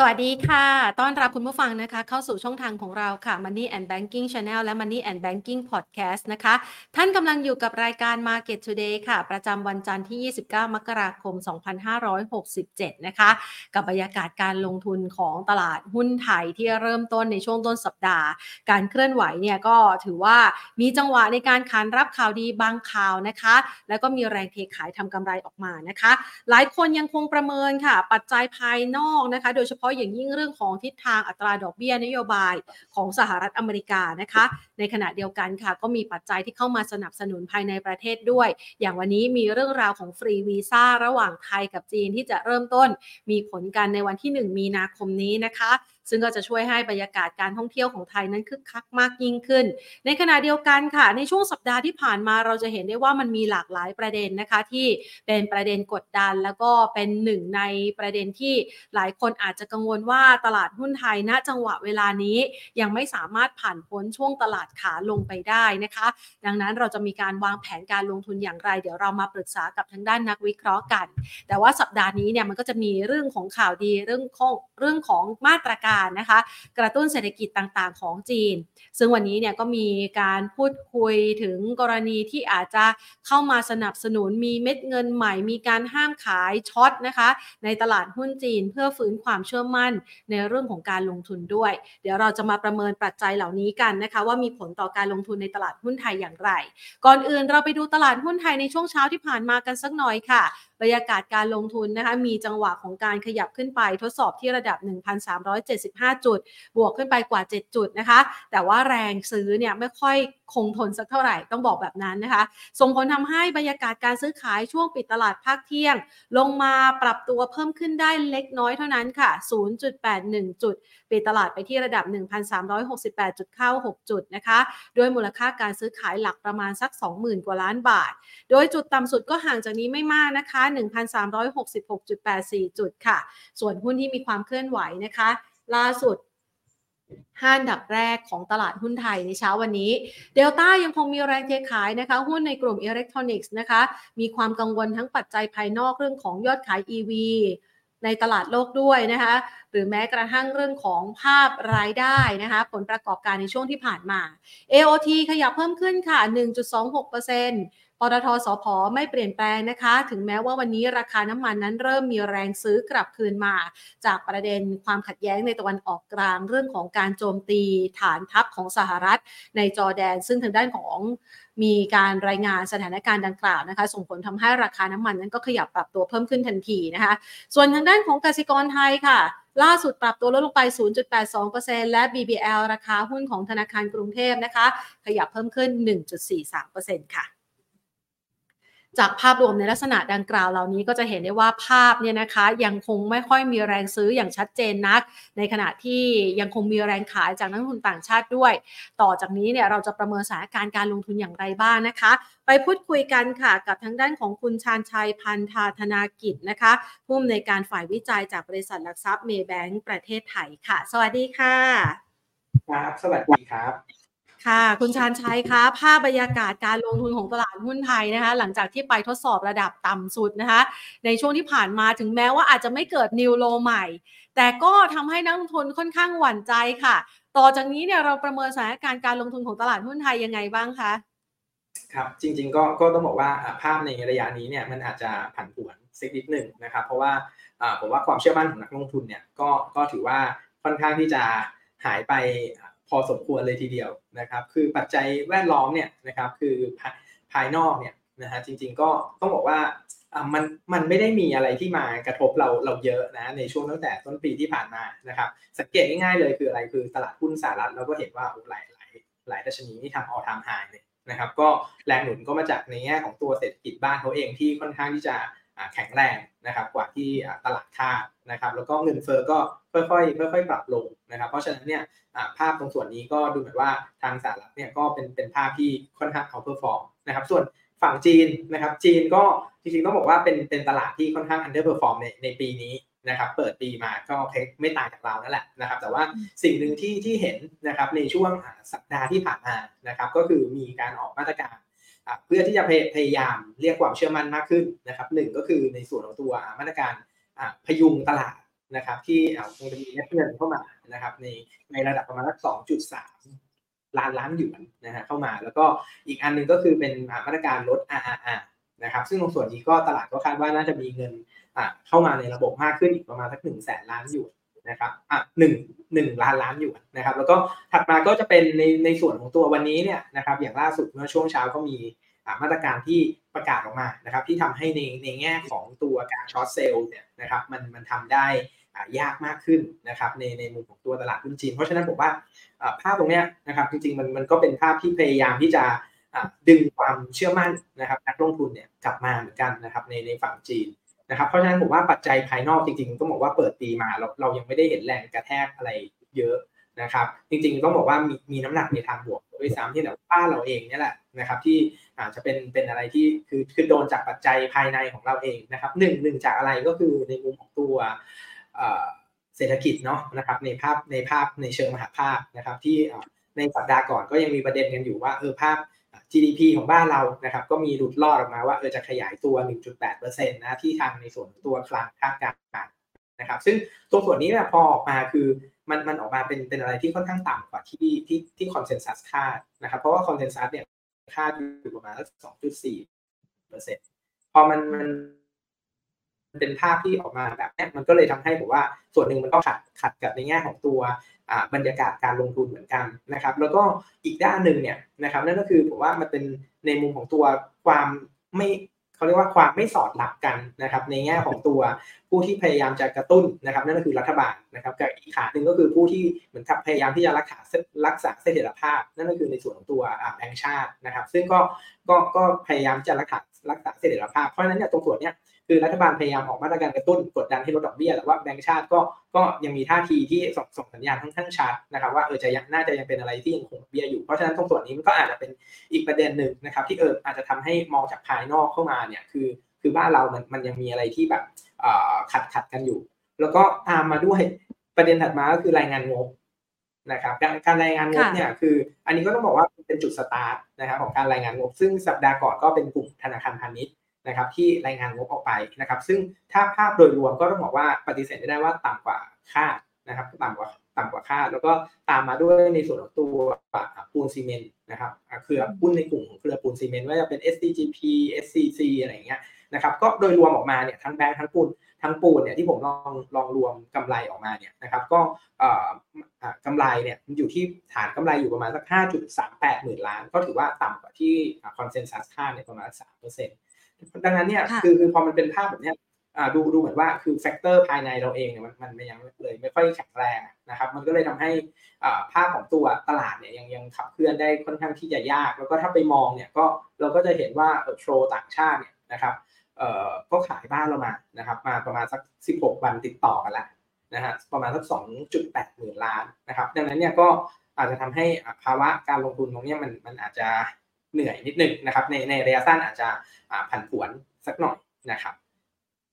สวัสดีค่ะ ต้อนรับคุณผู้ฟังนะคะ เข้าสู่ช่องทางของเราค่ะ Money and Banking Channel และ Money and Banking Podcast นะคะ ท่านกำลังอยู่กับรายการ Market Today ค่ะ ประจำวันจันทร์ที่ 29 มกราคม 2567 นะคะ กับบรรยากาศการลงทุนของตลาดหุ้นไทยที่เริ่มต้นในช่วงต้นสัปดาห์ การเคลื่อนไหวเนี่ยก็ถือว่ามีจังหวะในการขานรับข่าวดีบางข่าวนะคะ แล้วก็มีแรงเทขายทำกำไรออกมานะคะ หลายคนยังคงประเมินค่ะ ปัจจัยภายนอกนะคะ โดยเฉพาะะอย่างยิ่งเรื่องของทิศทางอัตราดอกเบี้ยนโยบายของสหรัฐอเมริกานะคะ ในขณะเดียวกันค่ะ ก็มีปัจจัยที่เข้ามาสนับสนุนภายในประเทศด้วย อย่างวันนี้มีเรื่องราวของฟรีวีซ่าระหว่างไทยกับจีนที่จะเริ่มต้น มีผลกันในวันที่ 1 มีนาคมนี้นะคะ ซึ่งก็จะช่วยให้บรรยากาศการท่องเที่ยวของไทยนั้นคึกคักมากยิ่งขึ้น ในขณะเดียวกันค่ะ ในช่วงสัปดาห์ที่ผ่านมาเราจะเห็นได้ว่ามันมีหลากหลายประเด็นนะคะ ที่เป็นประเด็นกดดัน แล้วก็เป็นหนึ่งในประเด็นที่หลายคนอาจจะกังวลว่าตลาดหุ้นไทยณจังหวะเวลานี้ยังไม่สามารถผ่านพ้นช่วงตลาดขาลงไปได้นะคะ ดังนั้นเราจะมีการวางแผนการลงทุนอย่างไร เดี๋ยวเรามาปรึกษากับทางด้านนักวิเคราะห์กัน แต่ว่าสัปดาห์นี้เนี่ยมันก็จะมีเรื่องของข่าวดีเรื่องของเรื่องของมาตรการนะคะ กระตุ้นเศรษฐกิจต่างๆ ของจีน ซึ่งวันนี้เนี่ยก็มีการพูดคุยถึงกรณีที่อาจจะเข้ามาสนับสนุนมีเม็ดเงินใหม่ มีการห้ามขายช็อตนะคะ ในตลาดหุ้นจีนเพื่อฟื้นความเชื่อมั่นในเรื่องของการลงทุนด้วย เดี๋ยวเราจะมาประเมินปัจจัยเหล่านี้กันนะคะ ว่ามีผลต่อการลงทุนในตลาดหุ้นไทยอย่างไร ก่อนอื่นเราไปดูตลาดหุ้นไทยในช่วงเช้าที่ผ่านมากันสักหน่อยค่ะ บรรยากาศการลงทุนนะคะมีจังหวะของการขยับขึ้นไปทดสอบที่ระดับ 1,375 จุด บวกขึ้นไปกว่า 7 จุดนะคะ แต่ว่าแรงซื้อเนี่ยไม่ค่อยคงทนสักเท่าไหร่ต้องบอกแบบนั้นนะคะ ส่งผลทำให้บรรยากาศการซื้อขายช่วงปิดตลาดภาคเที่ยง ลงมาปรับตัวเพิ่มขึ้นได้เล็กน้อยเท่านั้นค่ะ 0.81 จุด ปิดตลาดไปที่ระดับ 1,368.96 จุดนะคะโดยมูลค่าการซื้อขายหลักประมาณสัก 20,000 กว่าล้านบาท โดยจุดต่ำสุดก็ห่างจากนี้ไม่มากนะคะ1,366.84 จุดค่ะ ส่วนหุ้นที่มีความเคลื่อนไหวนะคะ ล่าสุดห้าอัดับแรกของตลาดหุ้นไทยในเช้าวันนี้ เดลต้ายังคงมีแรงเทขายนะคะ หุ้นในกลุ่มอิเล็กทรอนิกส์นะคะ มีความกังวลทั้งปัจจัยภายนอกเรื่องของยอดขาย EV ในตลาดโลกด้วยนะคะ หรือแม้กระทั่งเรื่องของภาพรายได้นะคะ ผลประกอบการในช่วงที่ผ่านมา AOT ขยับเพิ่มขึ้นค่ะ 1.26% ปตทสพไม่เปลี่ยนแปลงนะคะ ถึงแม้ว่าวันนี้ราคาน้ำมันนั้นเริ่มมีแรงซื้อกลับคืนมา จากประเด็นความขัดแย้งในตะวันออกกลางเรื่องของการโจมตีฐานทัพของสหรัฐ ในจอแดน ซึ่งทางด้านของมีการรายงานสถานการณ์ดังกล่าวนะคะ ส่งผลทำให้ราคาน้ำมันนั้นก็ขยับปรับตัวเพิ่มขึ้นทันทีนะคะ ส่วนทางด้านของกสิกรไทยค่ะ ล่าสุดปรับตัวลดลงไป 0.82%และ BBL ราคาหุ้นของธนาคารกรุงเทพนะคะ ขยับเพิ่มขึ้น 1.43%ค่ะ จากภาพรวมในลักษณะดังกล่าวเหล่านี้ก็จะเห็นได้ว่าภาพเนี่ยนะคะยังคงไม่ค่อยมีแรงซื้ออย่างชัดเจนนัก ในขณะที่ยังคงมีแรงขายจากนักลงทุนต่างชาติด้วย ต่อจากนี้เนี่ยเราจะประเมินสถานการณ์การลงทุนอย่างไรบ้างนะคะ ไปพูดคุยกันค่ะกับทางด้านของคุณชาญชัยพันธาธนากิจนะคะผู้อำนวยการฝ่ายวิจัยจากบริษัทหลักทรัพย์เมย์แบงก์ประเทศไทยค่ะ สวัสดีค่ะ ครับ สวัสดีครับ ค่ะ คุณชานชัยคะภาพบรรยากาศการลงทุนของตลาดหุ้นไทยนะคะ หลังจากที่ไปทดสอบระดับต่ำสุดนะคะ ในช่วงที่ผ่านมาถึงแม้ว่าอาจจะไม่เกิดนิวโลใหม่ แต่ก็ทำให้นักลงทุนค่อนข้างหวั่นใจค่ะ ต่อจากนี้เนี่ยเราประเมินสถานการณ์การลงทุนของตลาดหุ้นไทยยังไงบ้างคะครับจริงๆก็ก็ต้องบอกว่าภาพในระยะนี้เนี่ยมันอาจจะผันผวนสักนิดหนึ่งนะครับ เพราะว่าผมว่าความเชื่อมั่นของนักลงทุนเนี่ยก็ก็ถือว่าค่อนข้างที่จะหายไป พอสมควรเลยทีเดียวนะครับ คือปัจจัยแวดล้อมเนี่ยนะครับคือภายนอกเนี่ยนะฮะจริงๆก็ต้องบอกว่ามันมันไม่ได้มีอะไรที่มากระทบเราเราเยอะนะในช่วงตั้งแต่ต้นปีที่ผ่านมานะครับสังเกตง่ายๆเลยคืออะไรคือตลาดหุ้นสหรัฐเราก็เห็นว่าหลายหลายหลายดัชนีนี่ทำออทามไฮเลยนะครับก็แรงหนุนก็มาจากในแง่ของตัวเศรษฐกิจบ้านเขาเองที่ค่อนข้างที่จะ แข็งแรงนะครับกว่าที่ตลาดคาดนะครับแล้วก็เงินเฟ้อก็ค่อยๆค่อยๆปรับลงนะครับเพราะฉะนั้นเนี่ยภาพตรงส่วนนี้ก็ดูเหมือนว่าทางสหรัฐเนี่ยก็เป็นเป็นภาพที่ค่อนข้าง outperform นะครับส่วนฝั่งจีนนะครับจีนก็จริงๆต้องบอกว่าเป็นเป็นตลาดที่ค่อนข้าง underperform ในในปีนี้นะครับเปิดปีมาก็ไม่ต่างจากเรานั่นแหละนะครับแต่ว่าสิ่งหนึ่งที่ที่เห็นนะครับในช่วงสัปดาห์ที่ผ่านมานะครับก็คือมีการออกมาตรการ เพื่อที่จะพยายามเรียกความเชื่อมั่นมากขึ้นนะครับหนึ่งก็คือในส่วนของตัวมาตรการพยุงตลาดนะครับที่คงจะมีเงินเข้ามานะครับในในระดับประมาณสักสองจุดสามล้านล้านหยวนนะฮะเข้ามา แล้วก็อีกอันนึงก็คือเป็นมาตรการลด RRR นะครับซึ่งตรงส่วนนี้ก็ตลาดก็คาดว่าน่าจะมีเงินเข้ามาในระบบมากขึ้นอีกประมาณสักหนึ่งแสนล้านหยวน นะครับอะหนึ่งหนึ่งล้านล้านหยวนนะครับ แล้วก็ถัดมาก็จะเป็นในในส่วนของตัววันนี้เนี่ยนะครับ อย่างล่าสุดเมื่อช่วงเช้าก็มีมาตรการที่ประกาศออกมานะครับ ที่ทำให้ในในแง่ของตัวการช็อตเซลล์เนี่ยนะครับ มันมันทำได้ยากมากขึ้นนะครับในในมุมของตัวตลาดหุ้นจีน เพราะฉะนั้นผมว่าภาพตรงนี้นะครับ จริงๆมันมันก็เป็นภาพที่พยายามที่จะดึงความเชื่อมั่นนะครับ นักลงทุนเนี่ยกลับมาเหมือนกันนะครับในในฝั่งจีน นะครับเพราะฉะนั้นผมว่าปัจจัยภายนอกจริงๆต้องบอกว่าเปิดปีมาเราเรายังไม่ได้เห็นแรงกระแทกอะไรเยอะนะครับ จริงๆต้องบอกว่ามีมีน้ำหนักในทางบวกด้วยซ้ำที่แต่บ้าเราเองนี่แหละนะครับที่อาจจะเป็นเป็นอะไรที่คือคือโดนจากปัจจัยภายในของเราเองนะครับหนึ่งหนึ่งจากอะไรก็คือในมุมของตัวเศรษฐกิจเนาะนะครับในภาพในภาพในเชิงมหาภาคนะครับที่ในสัปดาห์ก่อนก็ยังมีประเด็นกันอยู่ว่าเออภาพ GDP ของบ้านเรานะครับก็มีหลุดลอดออกมาว่าเออจะขยายตัว 1.8%นะที่ทางในส่วนตัวคลังคาดการณ์นะครับซึ่งตัวส่วนนี้เนี่ยพอออกมาคือมันมันออกมาเป็นเป็นอะไรที่ค่อนข้างต่ำกว่าที่ที่ที่คอนเซนแซสคาดนะครับเพราะว่าคอนเซนแซสเนี่ยคาดอยู่ประมาณ2.4%พอมันมันเป็นภาพที่ออกมาแบบนี้มันก็เลยทำให้ผมว่าส่วนหนึ่งมันก็ขัดขัดกับในแง่ของตัว บรรยากาศการลงทุนเหมือนกันนะครับ แล้วก็อีกด้านหนึ่งเนี่ยนะครับนั่นก็คือผมว่ามันเป็นในมุมของตัวความไม่เขาเรียกว่าความไม่สอดรับกันนะครับ ในแง่ของตัวผู้ที่พยายามจะกระตุ้นนะครับ นั่นก็คือรัฐบาลนะครับกับอีกขาหนึ่งก็คือผู้ที่เหมือนกับพยายามที่จะรักษารักษาเสถียรภาพ นั่นก็คือในส่วนของตัวแบงก์ชาตินะครับ ซึ่งก็ก็ก็พยายามจะรักษา รักษาเสถียรภาพเพราะฉะนั้นเนี่ยตรงส่วนเนี้ยคือรัฐบาลพยายามออกมาตรการกระตุ้นกดดันให้ลดดอกเบี้ยแต่ว่าแบงก์ชาติก็ก็ยังมีท่าทีที่ส่งส่งสัญญาณค่อนข้างชัดนะครับว่าเออจะยังน่าจะยังเป็นอะไรที่ยังคงเบี้ยอยู่เพราะฉะนั้นตรงส่วนนี้มันก็อาจจะเป็นอีกประเด็นหนึ่งนะครับที่เอออาจจะทำให้มองจากภายนอกเข้ามาเนี่ยคือคือบ้านเรามันมันยังมีอะไรที่แบบขัดขัดกันอยู่ แล้วก็ตามมาด้วยประเด็นถัดมาก็คือรายงานงบ นะครับการการรายงานงบเนี่ยคือ อันนี้ก็ต้องบอกว่าเป็นจุดสตาร์ทนะครับของการรายงานงบ ซึ่งสัปดาห์ก่อนก็เป็นกลุ่มธนาคารพาณิชย์นะครับที่รายงานงบออกไปนะครับซึ่งถ้าภาพโดยรวมก็ต้องบอกว่าปฏิเสธไม่ได้ว่าต่ำกว่าคาดนะครับต่ำกว่าต่ำกว่าคาดแล้วก็ตามมาด้วยในส่วนของตัวปูนซีเมนต์นะครับเครือหุ้นในกลุ่มของเครือปูนซีเมนต์ว่าจะเป็น SCGP SCC อะไรอย่างเงี้ยนะครับก็โดยรวมออกมาเนี่ยทั้งแบงค์ทั้งปูน ทั้งปูนเนี่ยที่ผมลองลองรวมกำไรออกมาเนี่ยนะครับก็กำไรเนี่ยอยู่ที่ฐานกำไรอยู่ประมาณสัก 5.38 หมื่นล้าน ก็ถือว่าต่ำกว่าที่ consensus คาดเนี่ยประมาณ 3%ดังนั้นเนี่ยคือคือพอมันเป็นภาพแบบนี้ดูดูเหมือนว่าคือแฟกเตอร์ภายในเราเองเนี่ยมันมันยังเลยไม่ค่อยแข็งแรงนะครับมันก็เลยทำให้ภาพของตัวตลาดเนี่ยยังยังขับเคลื่อนได้ค่อนข้างที่จะยาก แล้วก็ถ้าไปมองเนี่ยก็เราก็จะเห็นว่าโชว์ต่างชาติเนี่ยนะครับเอ่อ ก็ขายบ้านเรามานะครับมาประมาณสัก 16 วันติดต่อกันแล้วนะฮะประมาณสัก 2.8 หมื่นล้านนะครับดังนั้นเนี่ยก็อาจจะทำให้ภาวะการลงทุนตรงนี้มันมันอาจจะเหนื่อยนิดนึงนะครับ ในในระยะสั้นอาจจะผันผวนสักหน่อยนะครับ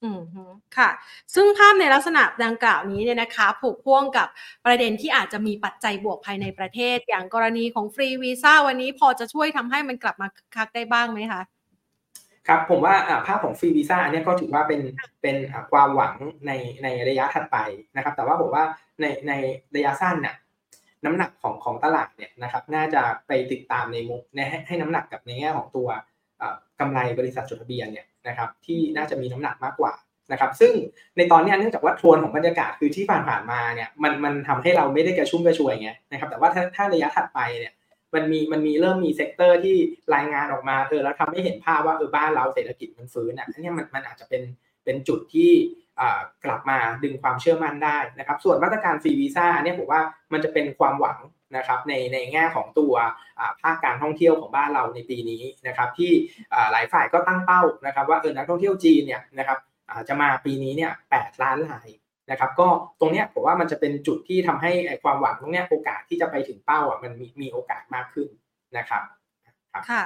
อืมค่ะ ซึ่งภาพในลักษณะดังกล่าวนี้เนี่ยนะคะ ผูกพ่วงกับประเด็นที่อาจจะมีปัจจัยบวกภายในประเทศ อย่างกรณีของฟรีวีซ่าวันนี้พอจะช่วยทำให้มันกลับมาคักได้บ้างไหมคะ ครับผมว่าภาพของฟรีวีซ่าอันนี้ก็ถือว่าเป็นเป็นความหวังในในระยะถัดไปนะครับ แต่ว่าผมว่าในในระยะสั้นเนี่ยน้ำหนักของของตลาดเนี่ยนะครับ น่าจะไปติดตามในมุมในให้ให้น้ำหนักกับในแง่ของตัวกำไรบริษัทจดทะเบียนเนี่ยนะครับ ที่น่าจะมีน้ำหนักมากกว่านะครับ ซึ่งในตอนนี้เนื่องจากว่าโทนของบรรยากาศคือที่ผ่านผ่านมาเนี่ยมันมันทำให้เราไม่ได้กระชุ่มกระชวยไงนะครับ แต่ว่าถ้าถ้าระยะถัดไปเนี่ย มันมีมันมีเริ่มมี sector ที่รายงานออกมาเออแล้วทำให้เห็นภาพว่าเออบ้านเราเศรษฐกิจมันฟื้นอะอันนี้มันมันอาจจะเป็นเป็นจุดที่กลับมาดึงความเชื่อมั่นได้นะครับ ส่วนมาตรการฟรีวีซ่าอันนี้ผมว่ามันจะเป็นความหวังนะครับในในแง่ของตัวภาคการท่องเที่ยวของบ้านเราในปีนี้นะครับ ที่หลายฝ่ายก็ตั้งเป้านะครับ ว่าเออนักท่องเที่ยวจีนเนี่ยนะครับจะมาปีนี้เนี่ยแปดล้านราย นะครับก็ตรงเนี้ยผมว่ามันจะเป็นจุดที่ทำให้ความหวังตรงเนี้ยโอกาสที่จะไปถึงเป้าอะมันมีมีโอกาสมากขึ้นนะครับค่ะ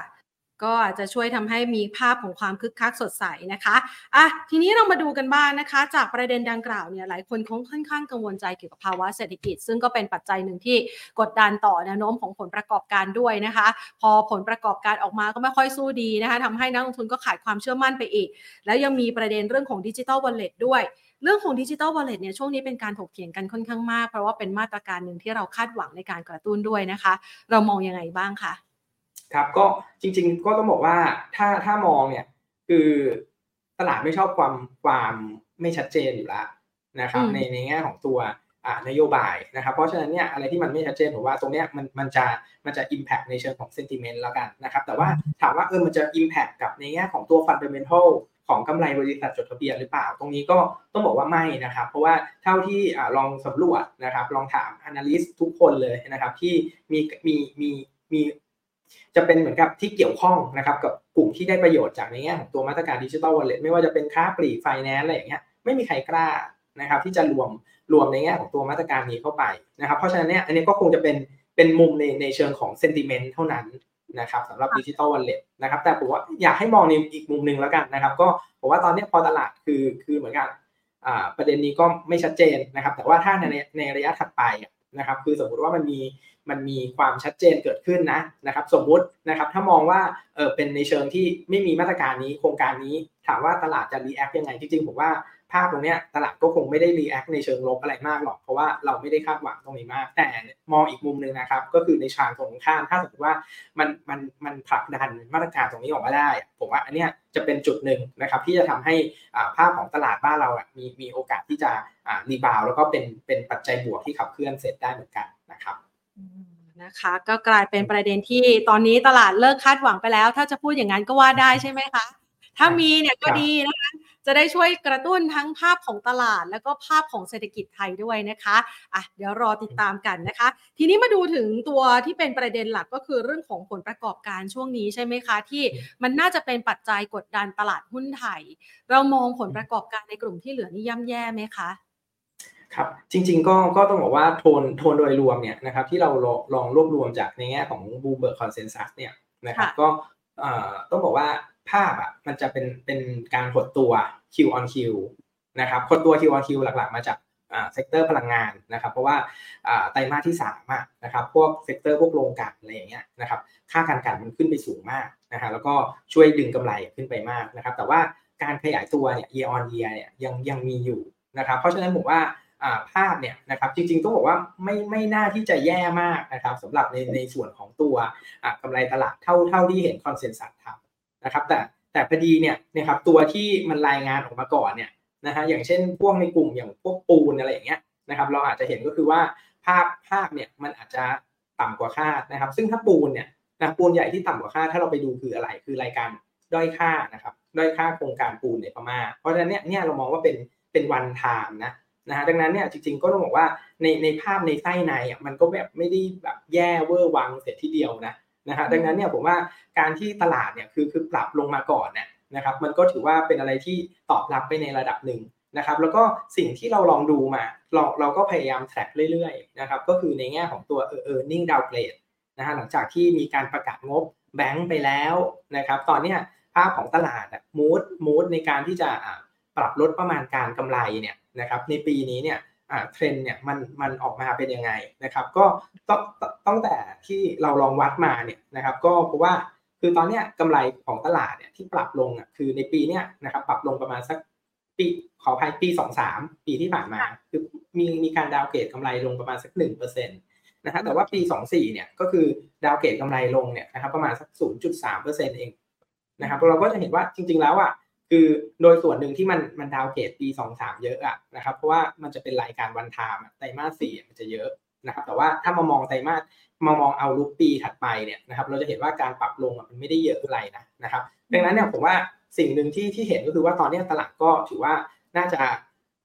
ก็อาจจะช่วยทำให้มีภาพของความคึกคักสดใสนะคะอะทีนี้เรามาดูกันบ้างนะคะ จากประเด็นดังกล่าวเนี่ยหลายคนค่อนข้างกังวลใจเกี่ยวกับภาวะเศรษฐกิจ ซึ่งก็เป็นปัจจัยหนึ่งที่กดดันต่อแนวโน้มของผลประกอบการด้วยนะคะ พอผลประกอบการออกมาก็ไม่ค่อยสู้ดีนะคะทำให้นักลงทุนก็ขาดความเชื่อมั่นไปอีก แล้วยังมีประเด็นเรื่องของดิจิทัลวอลเล็ตด้วย เรื่องของดิจิ t a ลวอลเล็ตเนี่ยช่วงนี้เป็นการถกเถียงกันค่อนข้างมาก เพราะว่าเป็นมาตรการหนึ่งที่เราคาดหวังในการกระตุ้นด้วยนะคะ เรามองยังไงบ้างคะครับก็จริง ๆ ก็ต้องบอกว่าถ้าถ้ามองเนี่ยคือตลาดไม่ชอบความความไม่ชัดเจนอยู่แล้วนะครับในในแง่ของตัวนโยบายนะครับ เพราะฉะนั้นเนี่ยอะไรที่มันไม่ชัดเจนผมว่าตรงเนี้ยมันมันจะมันจะ impact ในเชิงของ sentiment แล้วกันนะครับ แต่ว่าถามว่าเออมันจะ impact กับในแง่ของตัว fundamental ของกำไรบริษัทจดทะเบียนหรือเปล่า ตรงนี้ก็ต้องบอกว่าไม่นะครับ เพราะว่าเท่าที่ลองสำรวจนะครับ ลองถาม analyst ทุกคนเลยนะครับ ที่มีมีมีมีจะเป็นเหมือนกับที่เกี่ยวข้องนะครับ กับกลุ่มที่ได้ประโยชน์จากในแง่ของตัวมาตรการดิจิทัลวอลเล็ตไม่ว่าจะเป็นค้าปลีกไฟแนนซ์อะไรอย่างเงี้ยไม่มีใครกล้านะครับ ที่จะรวมรวมในแง่ของตัวมาตรการนี้เข้าไปนะครับ เพราะฉะนั้นเนี่ยอันนี้ก็คงจะเป็นเป็นมุมในในเชิงของ sentiment เท่านั้น นะครับสำหรับดิจิตอลวอลเล็ตนะครับแต่ผมว่าอยากให้มองในอีกมุมหนึ่งแล้วกันนะครับ ก็ผมว่าตอนนี้พอตลาดคือคือเหมือนกันประเด็นนี้ก็ไม่ชัดเจนนะครับ แต่ว่าถ้าในในระยะถัดไปนะครับ คือสมมุติว่ามันมีมันมีความชัดเจนเกิดขึ้นนะนะครับ สมมุตินะครับถ้ามองว่าเออเป็นในเชิงที่ไม่มีมาตรการนี้โครงการนี้ถามว่าตลาดจะ react ยังไงจริงๆผมว่า ภาพตรงนี้ตลาดก็คงไม่ได้ react ในเชิงลบอะไรมากหรอก เพราะว่าเราไม่ได้คาดหวังตรงนี้มาก แต่มองอีกมุมหนึ่งนะครับ ก็คือในทางตรงข้ามถ้าสมมติว่ามันมันมันผลักดันมาตรการตรงนี้ออกมาได้ ผมว่าอันนี้จะเป็นจุดหนึ่งนะครับที่จะทำให้ภาพของตลาดบ้านเราอะมีมีโอกาสที่จะรีบาวแล้วก็เป็นเป็นปัจจัยบวกที่ขับเคลื่อนเสร็จได้เหมือนกันนะครับนะคะก็กลายเป็นประเด็นที่ตอนนี้ตลาดเลิกคาดหวังไปแล้ว ถ้าจะพูดอย่างนั้นก็ว่าได้ใช่ไหมคะ ถ้ามีเนี่ยก็ดีนะคะ จะได้ช่วยกระตุ้นทั้งภาพของตลาด แล้วก็ภาพของเศรษฐกิจไทยด้วยนะคะอะเดี๋ยวรอติดตามกันนะคะ ทีนี้มาดูถึงตัวที่เป็นประเด็นหลักก็คือเรื่องของผลประกอบการช่วงนี้ใช่ไหมคะ ที่มันน่าจะเป็นปัจจัยกดดันตลาดหุ้นไทย เรามองผลประกอบการในกลุ่มที่เหลือนี่ย่ำแย่ไหมคะครับจริงๆก็ก็ต้องบอกว่าโทนโทนโดยรวมเนี่ยนะครับที่เราลองรวบรวมจากในแง่ของ Bloomberg consensus เนี่ยนะครับก็ต้องบอกว่าภาพอะมันจะเป็นเป็นการหดตัว Q on Q นะครับหดตัว Q on Q หลักๆ มาจากอ่า sector พลังงานนะครับเพราะว่าอ่าไตรมาสที่3อะนะครับพวก sector พวกโรงกลั่นอะไรอย่างเงี้ยนะครับค่าการกลั่นมันขึ้นไปสูงมากนะฮะแล้วก็ช่วยดึงกำไรขึ้นไปมากนะครับแต่ว่าการขยายตัวเนี่ย year on year เนี่ยยังยังมีอยู่นะครับเพราะฉะนั้นผมว่าภาพเนี่ยนะครับจริงๆต้องบอกว่าไม่ไม่น่าที่จะแย่มากนะครับสำหรับในในส่วนของตัวกำไรตลาดเท่าเท่าที่เห็นคอนเซนแซสทำนะครับแต่ แต่พอดีเนี่ยนะครับตัวที่มันรายงานออกมาก่อนเนี่ยนะฮะอย่างเช่นพวกในกลุ่มอย่างพวกปูนอะไรอย่างเงี้ยนะครับเราอาจจะเห็นก็คือว่าภาพภาพเนี่ยมันอาจจะต่ำกว่าคาดนะครับ ซึ่งถ้าปูนเนี่ยนะปูนใหญ่ที่ต่ำกว่าคาดถ้าเราไปดูคืออะไรคือรายการด้อยค่านะครับด้อยค่าโครงการปูนในพม่าเพราะฉะนั้นเนี่ยเนี่ยเรามองว่าเป็นเป็นวันทามนะนะฮะดังนั้นเนี่ยจริงๆก็ต้องบอกว่าในในภาพในไส้ในอะมันก็แบบไม่ได้แบบแย่เวอร์วังเสร็จทีเดียวนะ นะฮะดังนั้นเนี่ยผมว่าการที่ตลาดเนี่ยคือคือปรับลงมาก่อนเนี่ยนะครับมันก็ถือว่าเป็นอะไรที่ตอบรับไปในระดับหนึ่งนะครับแล้วก็สิ่งที่เราลองดูมาเราเราก็พยายาม track เรื่อยๆนะครับก็คือในแง่ของตัวเออ earning downgrade นะฮะหลังจากที่มีการประกาศงบแบงก์ไปแล้วนะครับตอนนี้ภาพของตลาด mood mood ในการที่จะปรับลดประมาณการกำไรเนี่ยนะครับในปีนี้เนี่ย เทรนเนี่ยมันมันออกมาเป็นยังไงนะครับ ก็ต้องต้องแต่ที่เราลองวัดมาเนี่ยนะครับ ก็เพราะว่าคือตอนเนี้ยกำไรของตลาดเนี่ยที่ปรับลงอะคือในปีเนี้ยนะครับปรับลงประมาณสักปีขออภัยปีสองสามปีที่ผ่านมาคือมีมีการ downgrade กำไรลงประมาณสักหนึ่งเปอร์เซ็นต์นะฮะแต่ว่าปีสองสี่เนี่ยก็คือ downgrade กำไรลงเนี่ยนะครับประมาณสักศูนย์จุดสามเปอร์เซ็นต์เองนะครับเราก็จะเห็นว่าจริง ๆแล้วอะ คือโดยส่วนหนึ่งที่มันมัน downgrade ปีสองสามเยอะอะนะครับ เพราะว่ามันจะเป็นรายการ one time ไตรมาสสี่มันจะเยอะนะครับ แต่ว่าถ้ามามองไตรมาสมามอง outlook ปีถัดไปเนี่ยนะครับ เราจะเห็นว่าการปรับลงมันไม่ได้เยอะอะไรนะนะครับ ดังนั้นเนี่ยผมว่าสิ่งหนึ่งที่ที่เห็นก็คือว่าตอนนี้ตลาดก็ถือว่าน่าจะ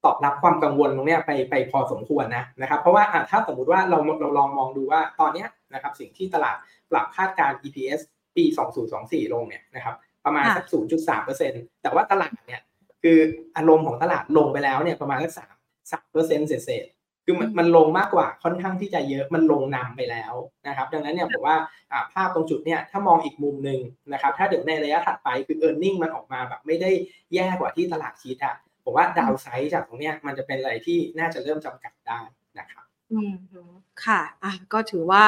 ตอบรับความกังวลตรงนี้ไปไปพอสมควรนะนะครับ เพราะว่าถ้าสมมติว่าเราเราลองมองดูว่าตอนนี้นะครับสิ่งที่ตลาดปรับคาดการ EPS ปี 2024 ลงเนี่ยนะครับ ประมาณสัก 0.3เปอร์เซ็นต์แต่ว่าตลาดเนี่ยคืออารมณ์ของตลาดลงไปแล้วเนี่ยประมาณสักสามสามเปอร์เซ็นต์เศษคือมันมันลงมากกว่าค่อนข้างที่จะเยอะมันลงนำไปแล้วนะครับ ดังนั้นเนี่ยผมว่าภาพตรงจุดเนี่ยถ้ามองอีกมุมหนึ่งนะครับ ถ้าเดี๋ยวในระยะถัดไปคือ e a r n i n g มันออกมาแบบไม่ได้แย่กว่าที่ตลาดคิดอะผมว่าดาวไซด์จากตรงเนี้ยมันจะเป็นอะไรที่น่าจะเริ่มจำกัดได้นะครับ อืมค่ะอะ ก็ถือว่า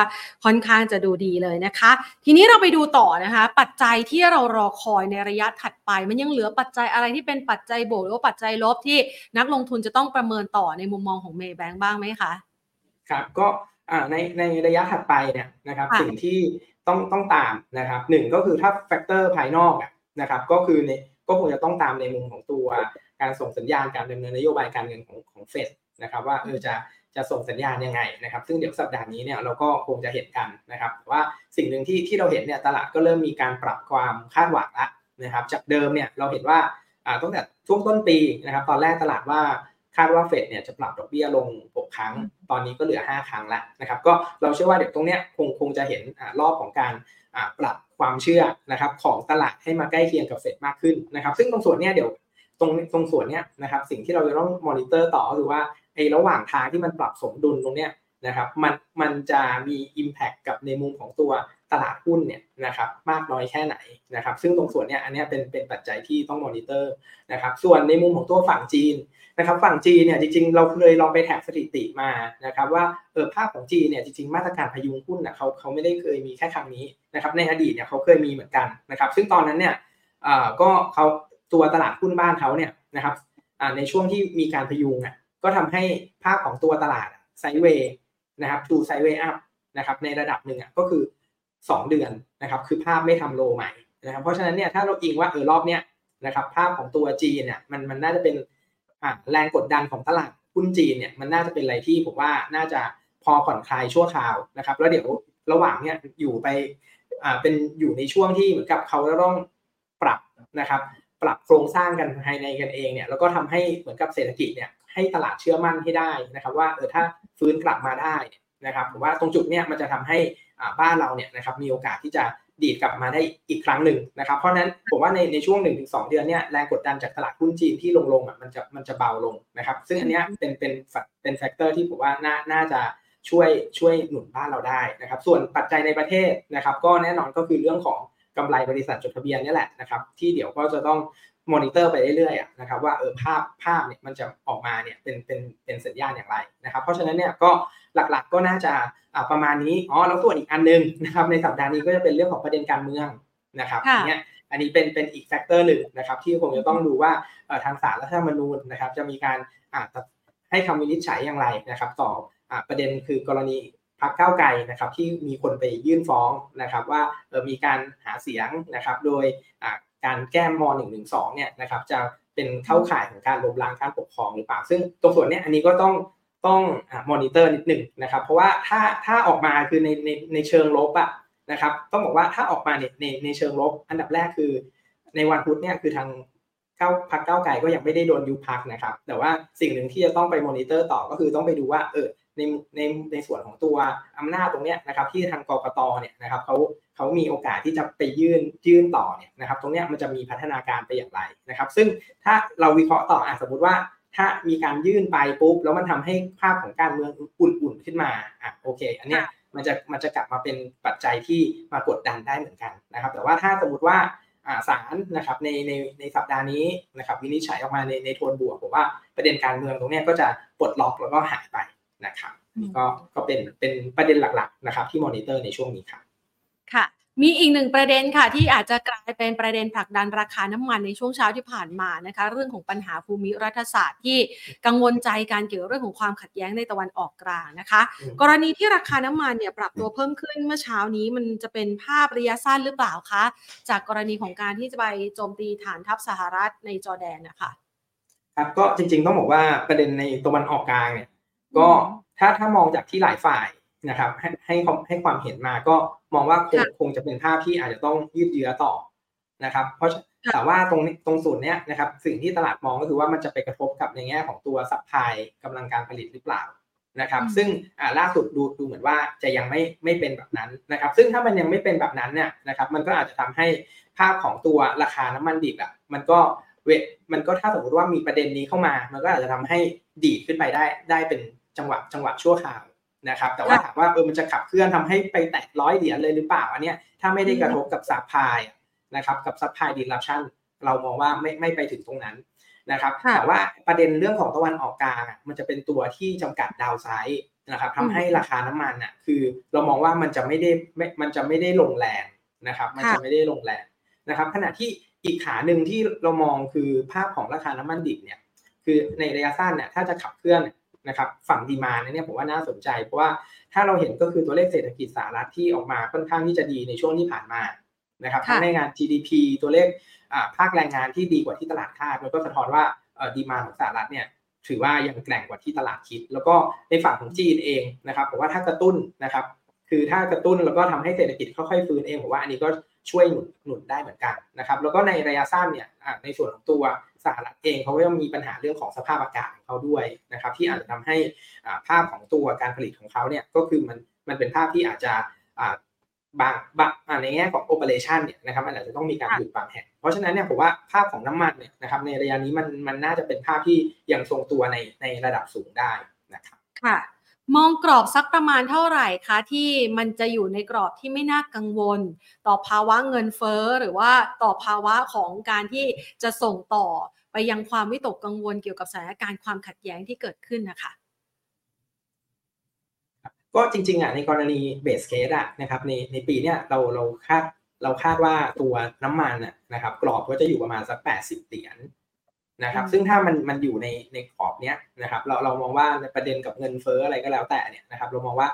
ค่อนข้างจะดูดีเลยนะคะ ทีนี้เราไปดูต่อนะคะ ปัจจัยที่เรารอคอยในระยะถัดไป มันยังเหลือปัจจัยอะไรที่เป็นปัจจัยบวกหรือว่าปัจจัยลบที่นักลงทุนจะต้องประเมินต่อในมุมมองของเมย์แบงค์บ้างไหมคะ ครับ ก็ในในระยะถัดไปเนี่ยนะครับสิ่งที่ต้องต้องตามนะครับหนึ่งก็คือถ้าแฟกเตอร์ภายนอกนะครับก็คือในก็คงจะต้องตามในมุมของตัวการส่งสัญญาณการดำเนินนโยบายการเงินของของเฟดนะครับว่าเออจะ จะส่งสัญญาณยังไงนะครับ ซึ่งเดี๋ยวสัปดาห์นี้เนี่ยเราก็คงจะเห็นกันนะครับว่าสิ่งหนึ่งที่ที่เราเห็นเนี่ยตลาดก็เริ่มมีการปรับความคาดหวังล้วนะครับ จากเดิมเนี่ยเราเห็นว่าตั้งแต่ช่วงต้นปีนะครับ ตอนแรกตลาดว่าคาดว่าเฟดเนี่ยจะปรับดอกเบี้ยลง 6 ครั้ง ตอนนี้ก็เหลือ 5 ครั้งแล้วนะครับ ก็เราเชื่อว่าเดี๋ยวตรงเนี้ยคงคงจะเห็นรอบของการปรับความเชื่อนะครับของตลาดให้มาใกล้เคียงกับเฟดมากขึ้นนะครับ ซึ่งตรงส่วนเนี้ยเดี๋ยวตรงตรงส่วนเนี้ยนะครับสิ่งที่เราจะต้องมอนิเตอร์ต่อก็คือว่า ไอ้ระหว่างทางที่มันปรับสมดุลตรงเนี้ยนะครับมันมันจะมี Impact กับในมุมของตัวตลาดหุ้นเนี่ยนะครับมากน้อยแค่ไหนนะครับซึ่งตรงส่วนเนี้ยอันนี้เป็นเป็นปัจจัยที่ต้องมอนิเตอร์นะครับส่วนในมุมของตัวฝั่งจีนนะครับฝั่งจีนเนี่ยจริงๆ เราเคยลองไป track สถิติมานะครับว่าเออภาพของจีนเนี่ยจริงๆ มาตรการพยุงหุ้นนะเขาเขาไม่ได้เคยมีแค่ครั้งนี้นะครับในอดีตเนี่ยเขาเคยมีเหมือนกันนะครับซึ่งตอนนั้นเนี่ยอ่าก็เขาตัวตลาดหุ้นบ้านเขาเนี่ยนะครับอ่าในช่วงที่มีการพยุงอะ ก็ทำให้ภาพของตัวตลาด sideway นะครับ to sideway upนะครับในระดับหนึ่งอะก็คือ 2 เดือนนะครับคือภาพไม่ทำโลใหม่นะครับเพราะฉะนั้นเนี่ยถ้าเราอิงว่าเออรอบเนี้ยนะครับภาพของตัวจีนเนี่ยมันมันน่าจะเป็นแรงกดดันของตลาดหุ้นจีนเนี่ยมันน่าจะเป็นอะไรที่ผมว่าน่าจะพอผ่อนคลายชั่วคราวนะครับแล้วเดี๋ยวระหว่างเนี่ยอยู่ไปอ่าเป็นอยู่ในช่วงที่เหมือนกับเขาจะต้องปรับนะครับปรับโครงสร้างกันภายในกันเองเนี่ยแล้วก็ทำให้เหมือนกับเศรษฐกิจเนี่ย ให้ตลาดเชื่อมั่นให้ได้นะครับ ว่าเออถ้าฟื้นกลับมาได้นะครับผมว่าตรงจุดเนี่ยมันจะทำให้อ่าบ้านเราเนี่ยนะครับมีโอกาสที่จะดีดกลับมาได้อีกครั้งหนึ่งนะครับ เพราะนั้นผมว่าในในช่วง 1-2 เดือนเนี่ยแรงกดดันจากตลาดหุ้นจีนที่ลงลงอะมันจะมันจะเบาลงนะครับ ซึ่งอันเนี้ยเป็นเป็นเป็น factor ที่ผมว่าน่าน่าจะช่วยช่วยหนุนบ้านเราได้นะครับ ส่วนปัจจัยในประเทศนะครับ ก็แน่นอนก็คือเรื่องของกำไรบริษัทจดทะเบียนนี่แหละนะครับ ที่เดี๋ยวก็จะต้อง มอนิเตอร์ไปเรื่อยๆนะครับว่าเออภาพภาพเนี่ยมันจะออกมาเนี่ยเป็นเป็นเป็นสัญญาณอย่างไรนะครับ เพราะฉะนั้นเนี่ยก็หลักๆก็น่าจะประมาณนี้อ๋อแล้วส่วนอีกอันนึงนะครับในสัปดาห์นี้ก็จะเป็นเรื่องของประเด็นการเมืองนะครับเนี่ยอันนี้เป็นเป็นอีก factor หนึ่งนะครับที่คงจะต้องดูว่าทางศาลรัฐธรรมนูญนะครับ จะมีการให้คำวินิจฉัยอย่างไรนะครับต่อประเด็นคือกรณีพรรคก้าวไกลนะครับที่มีคนไปยื่นฟ้องนะครับว่ามีการหาเสียงนะครับโดย การแก้ ม.112 เนี่ยนะครับจะเป็นเข้าข่ายของการล้มล้างการปกครองหรือเปล่า ซึ่งตรงส่วนนี้อันนี้ก็ต้องต้องมอนิเตอร์นิดหนึ่งนะครับ เพราะว่าถ้าถ้าออกมาคือในในในเชิงลบอะนะครับ ต้องบอกว่าถ้าออกมาในในในเชิงลบ อันดับแรกคือ ในวันพุธเนี่ยคือทางก้าวพรรคก้าวไกลก็ยังไม่ได้โดนยุบพรรคนะครับ แต่ว่าสิ่งหนึ่งที่จะต้องไปมอนิเตอร์ต่อก็คือต้องไปดูว่าเออ ในในในส่วนของตัวอำนาจตรงเนี้ยนะครับที่ทางกรกตเนี่ยนะครับเขาเขามีโอกาสที่จะไปยื่นยื่นต่อเนี่ยนะครับตรงเนี้ยมันจะมีพัฒนาการไปอย่างไรนะครับ ซึ่งถ้าเราวิเคราะห์ต่ออะสมมติว่าถ้ามีการยื่นไปปุ๊บแล้วมันทำให้ภาพของการเมืองอุ่นๆขึ้นมาอะโอเค อันเนี้ยมันจะมันจะกลับมาเป็นปัจจัยที่มากดดันได้เหมือนกันนะครับ แต่ว่าถ้าสมมติว่าศาลนะครับในในในสัปดาห์นี้นะครับวินิจฉัยออกมาในในโทนบวกผมว่าประเด็นการเมืองตรงนี้ก็จะปลดล็อกแล้วก็หายไป นะครับนี่ก็ก็เป็นเป็นประเด็นหลักๆนะครับที่มอนิเตอร์ในช่วงนี้ครับค่ะ มีอีกหนึ่งประเด็นค่ะ ที่อาจจะกลายเป็นประเด็นผลักดันราคาน้ำมันในช่วงเช้าที่ผ่านมานะคะ เรื่องของปัญหาภูมิรัฐศาสตร์ที่กังวลใจการเกี่ยวเรื่องของความขัดแย้งในตะวันออกกลางนะคะ กรณีที่ราคาน้ำมันเนี่ยปรับตัวเพิ่มขึ้นเมื่อเช้านี้มันจะเป็นภาพระยะสั้นหรือเปล่าคะ จากกรณีของการที่จะไปโจมตีฐานทัพสหรัฐในจอแดนนะคะครับก็จริงๆต้องบอกว่าประเด็นในตะวันออกกลางเนี่ย ก็ถ้าถ้ามองจากที่หลายฝ่ายนะครับ ให้ให้ให้ความเห็นมาก็มองว่าคงคงจะเป็นภาพที่อาจจะต้องยืดเยื้อต่อนะครับ เพราะแต่ว่าตรงตรงส่วนเนี้ยนะครับ สิ่งที่ตลาดมองก็คือว่ามันจะไปกระทบกับในแง่ของตัวสัพพายกำลังการผลิตหรือเปล่านะครับ ซึ่งล่าสุดดูดูเหมือนว่าจะยังไม่ไม่เป็นแบบนั้นนะครับ ซึ่งถ้ามันยังไม่เป็นแบบนั้นเนี่ยนะครับ มันก็อาจจะทำให้ภาพของตัวราคาน้ำมันดิบอะมันก็ เวมันก็ถ้าสมมติว่ามีประเด็นนี้เข้ามา มันก็อาจจะทำให้ดีดขึ้นไปได้ได้เป็นจังหวะจังหวะชั่วคราวนะครับ แต่ว่าถามว่าเออมันจะขับเคลื่อนทำให้ไปแตะร้อยเหรียญเลยหรือเปล่าอันเนี้ยถ้าไม่ได้กระทบกับ supply นะครับกับ supply disruption เรามองว่าไม่ไม่ไปถึงตรงนั้นนะครับแต่ว่าประเด็นเรื่องของตะวันออกกลางมันจะเป็นตัวที่จำกัด downside นะครับทำให้ราคาน้ำมันอะคือเรามองว่ามันจะไม่ได้ไม่มันจะไม่ได้ลงแรงนะครับ มันจะไม่ได้ลงแรงนะครับ ขณะที่ อีกขาหนึ่งที่เรามองคือภาพของราคาน้ำมันดิบเนี่ยคือในระยะสั้นเนี่ยถ้าจะขับเคลื่อนนะครับฝั่งดีมาเนี่ยผมว่าน่าสนใจ เพราะว่าถ้าเราเห็นก็คือตัวเลขเศรษฐกิจสหรัฐที่ออกมาค่อนข้างที่จะดีในช่วงที่ผ่านมานะครับทั้งในงาน GDP ตัวเลขภาคแรงงานที่ดีกว่าที่ตลาดคาดมันก็สะท้อนว่าดีมาของสหรัฐเนี่ยถือว่ายังแกร่งกว่าที่ตลาดคิด แล้วก็ในฝั่งของจีนเองนะครับผมว่าถ้ากระตุ้นนะครับคือถ้ากระตุ้นแล้วก็ทำให้เศรษฐกิจค่อยๆฟื้นเองผมว่าอันนี้ก็ ช่วยหนุนหนุนได้เหมือนกันนะครับแล้วก็ในระยะสั้นเนี่ยในส่วนของตัวสหรัฐเองเขาก็ยังมีปัญหาเรื่องของสภาพอากาศของเขาด้วยนะครับที่อาจจะทำให้ภาพของตัวการผลิตของเขาเนี่ยก็คือมันมันเป็นภาพที่อาจจะบางบางในแง่ของโอเปอเรชันเนี่ยนะครับมันอาจจะต้องมีการหยุดบางแห่งเพราะฉะนั้นเนี่ยผมว่าภาพของน้ำมันเนี่ยนะครับในระยะนี้มันมันน่าจะเป็นภาพที่ยังทรงตัวในในระดับสูงได้นะครับค่ะ มองกรอบสักประมาณเท่าไหร่คะ ที่มันจะอยู่ในกรอบที่ไม่น่ากังวล ต่อภาวะเงินเฟ้อหรือว่าต่อภาวะของการที่จะส่งต่อไปยังความวิตกกังวลเกี่ยวกับสถานการณ์ความขัดแย้งที่เกิดขึ้นนะคะก็จริงๆอะในกรณีเบสเคสอะนะครับในในปีเนี้ยเราเราคาดเราคาดว่าตัวน้ำมันอะนะครับกรอบก็จะอยู่ประมาณสักแปดสิบเหรียญ นะครับ ซึ่งถ้ามันมันอยู่ในในกรอบเนี้ยนะครับ เราเรามองว่าในประเด็นกับเงินเฟ้ออะไรก็แล้วแต่เนี่ยนะครับ เรามองว่า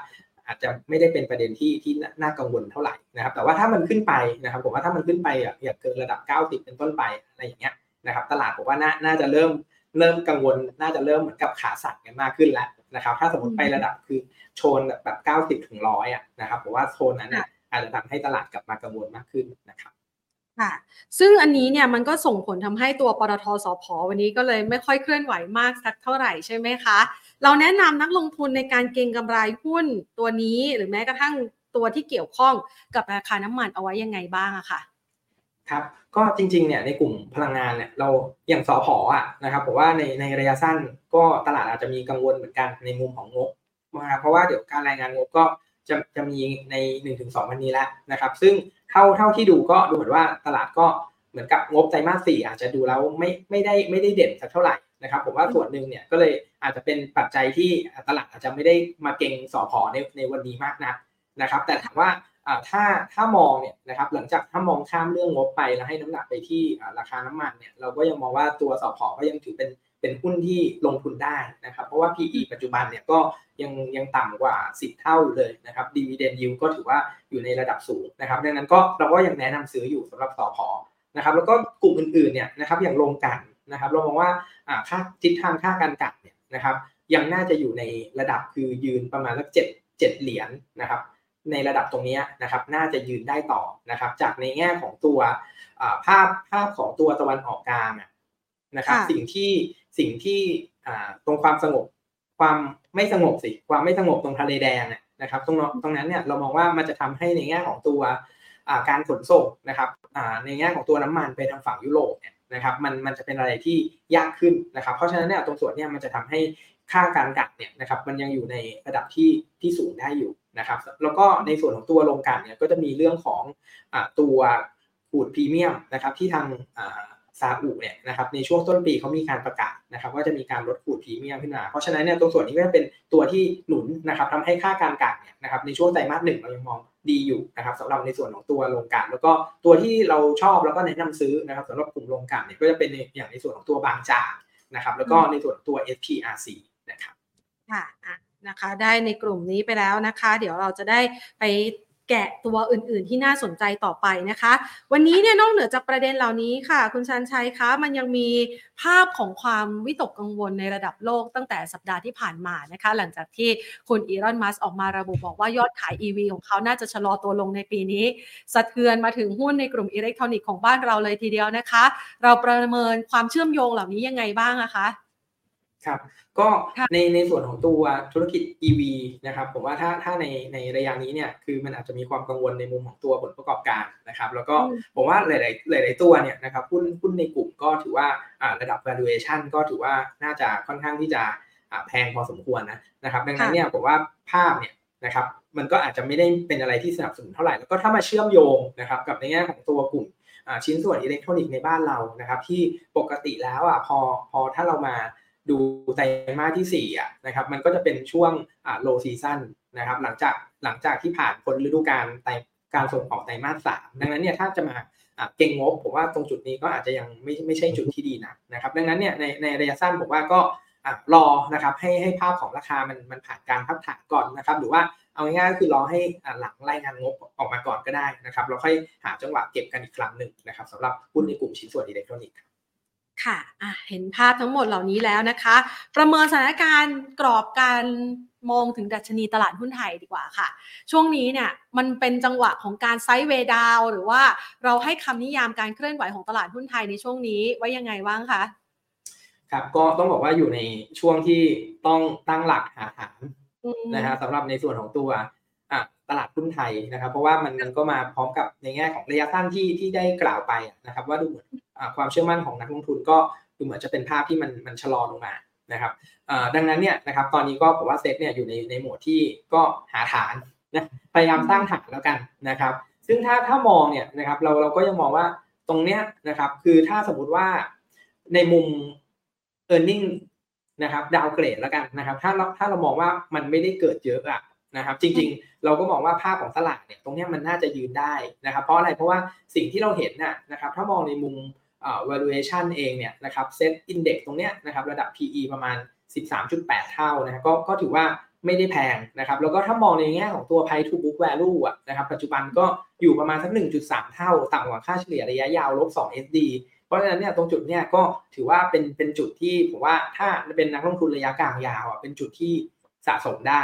อาจจะไม่ได้เป็นประเด็นที่ที่น่ากังวลเท่าไหร่นะครับ แต่ว่าถ้ามันขึ้นไปนะครับ ผมว่าถ้ามันขึ้นไปอะอยากเกินระดับ 90 เป็นต้นไปอะไรอย่างเงี้ยนะครับ ตลาดผมว่าน่าน่าจะเริ่มเริ่มกังวลน่าจะเริ่มเหมือนกับขาสั่นกันมากขึ้นแล้วนะครับ ถ้าสมมติไประดับคือโชนแบบแบบเก้าสิบถึงร้อยอะนะครับผมว่าโซนนั้นอาจจะทำให้ตลาดกลับมากังวลมากขึ้นนะครับ ค่ะ ซึ่งอันนี้เนี่ยมันก็ส่งผลทำให้ตัวปตทสพวันนี้ก็เลยไม่ค่อยเคลื่อนไหวมากสักเท่าไหร่ใช่ไหมคะ เราแนะนำนักลงทุนในการเก็งกำไรหุ้นตัวนี้ หรือแม้กระทั่งตัวที่เกี่ยวข้องกับราคาน้ำมันเอาไว้ยังไงบ้างอะค่ะครับก็จริงๆเนี่ยในกลุ่มพลังงานเนี่ยเราอย่างสอพออะนะครับผมว่าในในระยะสั้นก็ตลาดอาจจะมีกังวลเหมือนกันในมุมของงบนะครับเพราะว่าเดี๋ยวการรายงานงบก็จะจะมีใน1นถึงสวันนี้แล้วนะครับ ซึ่ง เท่าเท่าที่ดูก็ดูเหมือนว่าตลาดก็เหมือนกับงบไตรมาสสี่อาจจะดูแล้วไม่ไม่ได้ไม่ได้เด่นสักเท่าไหร่นะครับผมว่าส่วนหนึ่งเนี่ยก็เลยอาจจะเป็นปัจจัยที่ตลาดอาจจะไม่ได้มาเก่งสอพอในในวันนี้มากนักนะครับ แต่ถามว่าถ้าถ้ามองเนี่ยนะครับหลังจากถ้ามองข้ามเรื่องงบไปแล้วให้น้ำหนักไปที่ราคาน้ำมันเนี่ยเราก็ยังมองว่าตัวสอพอก็ยังถือเป็น เป็นหุ้นที่ลงทุนได้นะครับ เพราะว่า PE ปัจจุบันเนี่ยก็ยังยังต่ำกว่า 10 เท่าอยู่เลยนะครับ dividend yield ก็ถือว่าอยู่ในระดับสูงนะครับ ดังนั้นก็เราก็ยังแนะนำซื้ออยู่สำหรับสอพอนะครับแล้วก็กลุ่มอื่นๆเนี่ยนะครับอย่างลงกันนะครับเรามองว่าค่าทิศทางค่าการกัดเนี่ยนะครับยังน่าจะอยู่ในระดับคือยืนประมาณสักเจ็ดเจ็ดเหรียญนะครับในระดับตรงนี้นะครับน่าจะยืนได้ต่อนะครับจากในแง่ของตัวภาพภาพของตัวตะวันออกกลางนะครับสิ่งที่ สิ่งที่ตรงความสงบความไม่สงบสิความไม่สงบตรงทะเลแดงนะครับตรงตรงนั้นเนี่ยเรามองว่ามันจะทำให้ในแง่ของตัวการขนส่งนะครับในแง่ของตัวน้ำมันไปทางฝั่งยุโรปเนี่ยนะครับมันมันจะเป็นอะไรที่ยากขึ้นนะครับ เพราะฉะนั้นเนี่ยตรงส่วนเนี่ยมันจะทำให้ค่าการกัดเนี่ยนะครับมันยังอยู่ในระดับที่ที่สูงได้อยู่นะครับ แล้วก็ในส่วนของตัวโรงกันเนี่ยก็จะมีเรื่องของอตัวขูดพรีเมียมนะครับที่ทาง ซาอุเนี่ยนะครับในช่วงต้นปีเขามีการประกาศนะครับว่าจะมีการลดขูดพรีเมียมขึ้นมา เพราะฉะนั้นเนี่ยตรงส่วนนี้ก็จะเป็นตัวที่หนุนนะครับทำให้ค่าการกัดเนี่ยนะครับในช่วงไตรมาสหนึ่งเรายังมองดีอยู่นะครับสำหรับในส่วนของตัวโรงกันแล้วก็ตัวที่เราชอบแล้วก็แนะนำซื้อนะครับสำหรับกลุ่มโรงกันเนี่ยก็จะเป็นอย่างในส่วนของตัวบางจากนะครับแล้วก็ในส่วนของตัว SPRC นะครับค่ะนะคะได้ในกลุ่มนี้ไปแล้วนะคะ เดี๋ยวเราจะได้ไป แกะตัวอื่น ๆ ที่น่าสนใจต่อไปนะคะ วันนี้เนี่ยนอกเหนือจากประเด็นเหล่านี้ค่ะ คุณชันชัยคะมันยังมีภาพของความวิตกกังวลในระดับโลกตั้งแต่สัปดาห์ที่ผ่านมานะคะ หลังจากที่คุณอีรอนมัสออกมาระบุบอกว่ายอดขาย EV ของเขาน่าจะชะลอตัวลงในปีนี้ สะเทือนมาถึงหุ้นในกลุ่มอิเล็กทรอนิกส์ของบ้านเราเลยทีเดียวนะคะ เราประเมินความเชื่อมโยงเหล่านี้ยังไงบ้างนะคะ ครับก็ในในส่วนของตัวธุรกิจ EV นะครับผมว่าถ้าถ้าในในระยะนี้เนี่ยคือมันอาจจะมีความกังวลในมุมของตัวผลประกอบการนะครับ แล้วก็ผมว่าหลายๆหลาย ๆตัวเนี่ยนะครับหุ้นหุ้นในกลุ่มก็ถือว่าระดับ valuation ก็ถือว่าน่าจะค่อนข้างที่จะแพงพอสมควรนะนะครับดังนั้นเนี่ยผมว่าภาพเนี่ยนะครับมันก็อาจจะไม่ได้เป็นอะไรที่สนับสนุนเท่าไหร่แล้วก็ถ้ามาเชื่อมโยงนะครับกับในแง่ของตัวกลุ่มชิ้นส่วนอิเล็กทรอนิกส์ในบ้านเรานะครับที่ปกติแล้วอะพอพอถ้าเรามา ดูไตรมาสที่4อะนะครับมันก็จะเป็นช่วงอ่า low season นะครับหลังจากหลังจากที่ผ่านพ้นฤดูกาลไตการส่งออกไตรมาสสามดังนั้นเนี่ยถ้าจะมาเก่งงบผมว่าตรงจุดนี้ก็อาจจะยังไม่ไม่ใช่จุดที่ดีนะนะครับดังนั้นเนี่ยในในระยะสั้นผมว่าก็รอนะครับให้ให้ภาพของราคามันมันผ่านการพักฐานก่อนนะครับหรือว่าเอาง่ายๆก็คือรอให้หลังรายงานงบออกมาก่อนก็ได้นะครับเราค่อยหาจังหวะเก็บกันอีกครั้งหนึ่งนะครับสำหรับหุ้นในกลุ่มชิ้นส่วนอิเล็กทรอนิกส์ ค่ะะเห็นภาพทั้งหมดเหล่านี้แล้วนะคะ ประเมินสถานการณ์กรอบการมองถึงดัชนีตลาดหุ้นไทยดีกว่าค่ะ ช่วงนี้เนี่ยมันเป็นจังหวะของการไซด์เวดาว หรือว่าเราให้คำนิยามการเคลื่อนไหวของตลาดหุ้นไทยในช่วงนี้ไว้ยังไงบ้างคะครับก็ต้องบอกว่าอยู่ในช่วงที่ต้องตั้งหลักหาฐานนะฮะสำหรับในส่วนของตัวตลาดหุ้นไทยนะครับ เพราะว่ามันมันก็มาพร้อมกับในแง่ของระยะสั้นที่ที่ได้กล่าวไปนะครับ ว่าดูเหมือน ความเชื่อมั่นของนักลงทุนก็ดูเหมือนจะเป็นภาพที่มันมันชะลอลงมานะครับดังนั้นเนี่ยนะครับตอนนี้ก็ผมว่าเซ็ตเนี่ยอยู่ในในโหมดที่ก็หาฐานนะพยายามสร้างฐานแล้วกันนะครับ ซึ่งถ้าถ้ามองเนี่ยนะครับเราเราก็ยังมองว่าตรงเนี้ยนะครับคือถ้าสมมติว่าในมุม e a r n i n g นะครับดาวเกรดแล้วกันนะครับ ถ้าเราถ้าเรามองว่ามันไม่ได้เกิดเยอะอะนะครับ จริงๆ เราก็มองว่าภาพของตลาดเนี่ยตรงนี้มันน่าจะยืนได้นะครับ เพราะอะไรเพราะว่าสิ่งที่เราเห็นน่ะนะครับ ถ้ามองในมุม valuation เองเนี่ยนะครับ set index ตรงเนี้ยนะครับระดับ PE ประมาณ 13.8 เท่านะครับก็ก็ถือว่าไม่ได้แพงนะครับแล้วก็ถ้ามองในแง่ของตัว price to book value อะนะครับปัจจุบันก็อยู่ประมาณสัก 1.3 เท่า ต่ำกว่าค่าเฉลี่ยระยะยาวลบ 2 SD เพราะฉะนั้นเนี่ยตรงจุดเนี่ยก็ถือว่าเป็นเป็นจุดที่ผมว่าถ้าเป็นนักลงทุนระยะกลางยาวอะเป็นจุดที่สะสมได้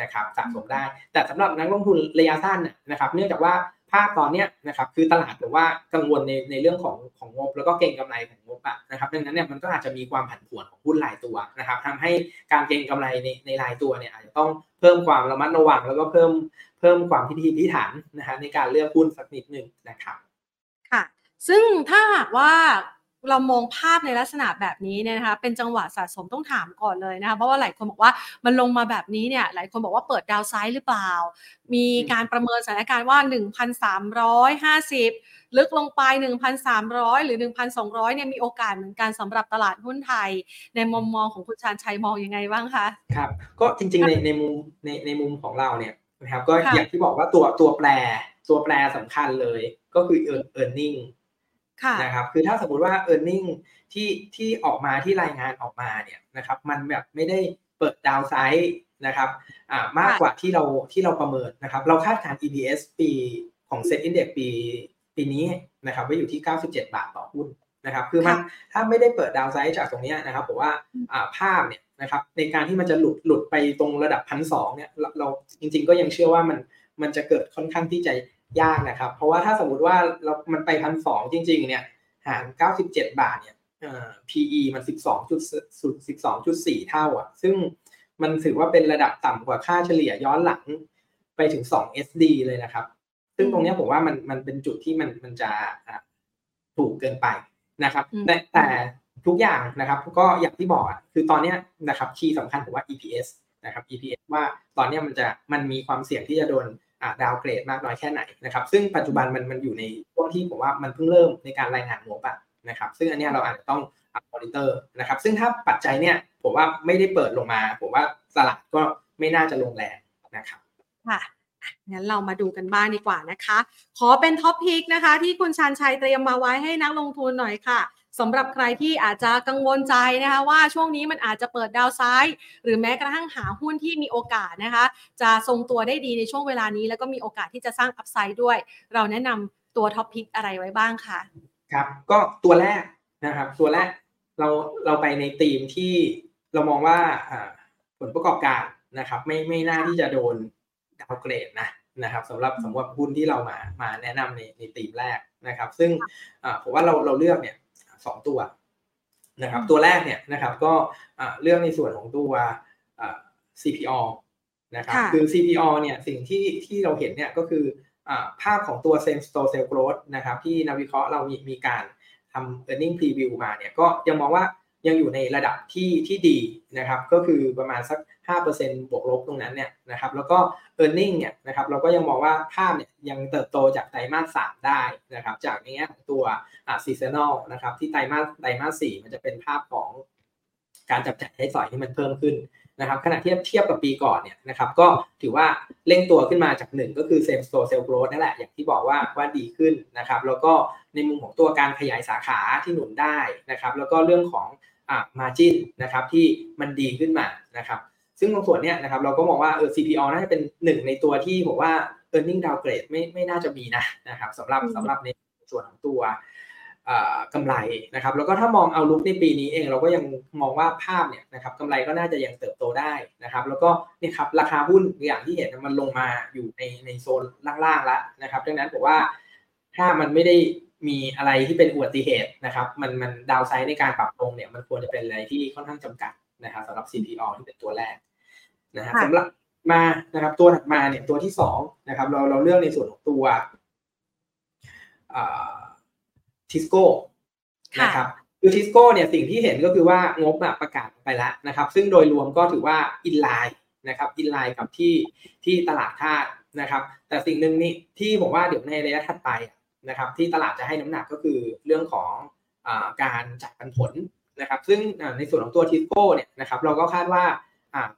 นะครับสะสมได้ แต่สำหรับนักลงทุนระยะสั้นนะครับเนื่องจากว่า ภาพตอนนี้นะครับคือตลาดหรือว่ากังวลในในเรื่องของของงบ แล้วก็เก่งกำไรของงบอะนะครับดังนั้นเนี่ยมันก็อาจจะมีความผันผวนของหุ้นรายตัวนะครับทำให้การเก่งกำไรในในรายตัวเนี่ยอาจจะต้องเพิ่มความระมัดระวัง แล้วก็เพิ่มเพิ่มความพิถีพิถันนะฮะในการเลือกหุ้นสักนิดหนึ่งนะครับค่ะ ซึ่งถ้าหากว่า เรามองภาพในลักษณะแบบนี้เนี่ยนะคะเป็นจังหวะสะสมต้องถามก่อนเลยนะคะเพราะว่าหลายคนบอกว่ามันลงมาแบบนี้เนี่ยหลายคนบอกว่าเปิดดาวไซด์หรือเปล่า มีการประเมินสถานการณ์ว่า 1,350 ลึกลงไป 1,300 หรือ 1,200เนี่ยมีโอกาสเหมือนกันสำหรับตลาดหุ้นไทย ในมุมมองของคุณชานชัยมองยังไงบ้างคะครับก็จริงๆในในมุมในในมุมของเราเนี่ยนะครับก็อย่างที่บอกว่าตัวตัวแปรตัวแปรสำคัญเลยก็คือ earning นะครับคือถ้าสมมติว่า e a r n i n g ที่ที่ออกมาที่รายงานออกมาเนี่ยนะครับมันแบบไม่ได้เปิดดาวไซด์นะครับอ่ามากกว่าที่เราที่เราประเมินนะครับเราคาดการ EPS ปีของ Set Index ปีปีนี้นะครับไว้อยู่ที่ 97 บาทต่อหุ้นนะครับคือมันถ้าไม่ได้เปิดดาวไซด์จากตรงนี้นะครับผมว่าอ่าภาพเนี่ยนะครับในการที่มันจะหลุดหลุดไปตรงระดับพันสองเนี่ยเราจริง ๆ ก็ยังเชื่อว่ามันมันจะเกิดค่อนข้างที่จะ ยากนะครับ เพราะว่าถ้าสมมุติว่าเรามันไปพันสองจริง ๆ เนี่ย หารเก้าสิบเจ็ดบาทเนี่ย PE มันสิบสองจุดสิบสองจุดสี่เท่าอะ ซึ่งมันถือว่าเป็นระดับต่ำกว่าค่าเฉลี่ยย้อนหลังไปถึงสอง SD เลยนะครับ ซึ่งตรงนี้ผมว่ามันมันเป็นจุดที่มันมันจะถูกเกินไปนะครับ แต่แต่ทุกอย่างนะครับ ก็อย่างที่บอกอะคือตอนนี้นะครับ key สำคัญผมว่า EPS นะครับ EPS ว่าตอนนี้มันจะมันมีความเสี่ยงที่จะโดน downgrade มากน้อยแค่ไหนนะครับ ซึ่งปัจจุบันมันมันอยู่ในช่วงที่ผมว่ามันเพิ่งเริ่มในการรายงานงบอะนะครับ ซึ่งอันนี้เราอาจจะต้องอัพมอนิเตอร์นะครับ ซึ่งถ้าปัจจัยเนี่ยผมว่าไม่ได้เปิดลงมา ผมว่าตลาดก็ไม่น่าจะลงแรงนะครับ ค่ะงั้นเรามาดูกันบ้างดีกว่านะคะ ขอเป็น top pick นะคะ ที่คุณชาญชัยเตรียมมาไว้ให้นักลงทุนหน่อยค่ะ สำหรับใครที่อาจจะกังวลใจนะคะว่าช่วงนี้มันอาจจะเปิด downside หรือแม้กระทั่งหาหุ้นที่มีโอกาสนะคะ จะทรงตัวได้ดีในช่วงเวลานี้ แล้วก็มีโอกาสที่จะสร้าง upside ด้วย เราแนะนำตัว top pick อะไรไว้บ้างคะครับ ก็ตัวแรกนะครับ ตัวแรกเราเราไปในธีมที่เรามองว่าผลประกอบการนะครับ ไม่ไม่น่าที่จะโดน downgrade นะนะครับสำหรับสำหรับหุ้นที่เรามามาแนะนำในในธีมแรกนะครับ ซึ่งผมว่าเราเราเลือกเนี่ย สองตัวนะครับตัวแรกเนี่ยนะครับก็เรื่องในส่วนของตัว CPO นะครับคือ CPO เนี่ยสิ่งที่ที่เราเห็นเนี่ยก็คือภาพของตัว same store sales growth นะครับที่นักวิเคราะห์เรามีมีการทำ earning preview มาเนี่ยก็ยังมองว่า ยังอยู่ในระดับที่ที่ดีนะครับก็คือประมาณสัก 5%บวกลบตรงนั้นเนี่ยนะครับแล้วก็ e a r n i n g เนี่ยนะครับเราก็ยังมองว่าภาพเนี่ยยังเติบโตจากไตรมาส 3 ได้นะครับจากนี้ของตัวอ่า seasonal นะครับที่ไตรมาสไตรมาส 4 มันจะเป็นภาพของการจับจ่ายใช้สอยที่มันเพิ่มขึ้นนะครับขณะที่เทียบกับปีก่อนเนี่ยนะครับก็ถือว่าเร่งตัวขึ้นมาจากหนึ่งก็คือ same store sales growth นั่นแหละอย่างที่บอกว่าว่าดีขึ้นนะครับแล้วก็ในมุมของตัวการขยายสาขาที่หนุนได้นะครับแล้วก็เรื่องของ อ่า margin นะครับที่มันดีขึ้นมานะครับซึ่งตรงส่วนเนี้ยนะครับเราก็มองว่าเออ CPO น่าจะเป็นหนึ่งในตัวที่ผมว่า earning downgrade ไม่ไม่น่าจะมีนะนะครับสำหรับสำหรับในส่วนของตัวกำไรนะครับแล้วก็ถ้ามองเอาลุกในปีนี้เองเราก็ยังมองว่าภาพเนี่ยนะครับกำไรก็น่าจะยังเติบโตได้นะครับ แล้วก็เนี่ยครับราคาหุ้นอย่างที่เห็นมันลงมาอยู่ในในโซนล่างๆแล้วนะครับดังนั้นผมว่าถ้ามันไม่ได้ มีอะไรที่เป็นอุบัติเหตุนะครับ มันมันดาวไซด์ในการปรับลงเนี่ยมันควรจะเป็นอะไรที่ค่อนข้างจำกัดนะครับสำหรับ CPALL ที่เป็นตัวแรกนะฮะสำหรับมานะครับ ตัวถัดมาเนี่ยตัวที่สองนะครับ เราเราเลือกในส่วนของตัวทิสโก้นะครับคือทิสโก้เนี่ยสิ่งที่เห็นก็คือว่างบประกาศไปแล้วนะครับ ซึ่งโดยรวมก็ถือว่า in line นะครับ in line กับที่ที่ตลาดคาดนะครับ แต่สิ่งหนึ่งนี่ที่ผมว่าเดี๋ยวในระยะถัดไป นะครับที่ตลาดจะให้น้ำหนักก็คือเรื่องของอการจ่ายปันผลนะครับซึ่งในส่วนของตัวทิสโก้เนี่ยนะครับเราก็คาดว่า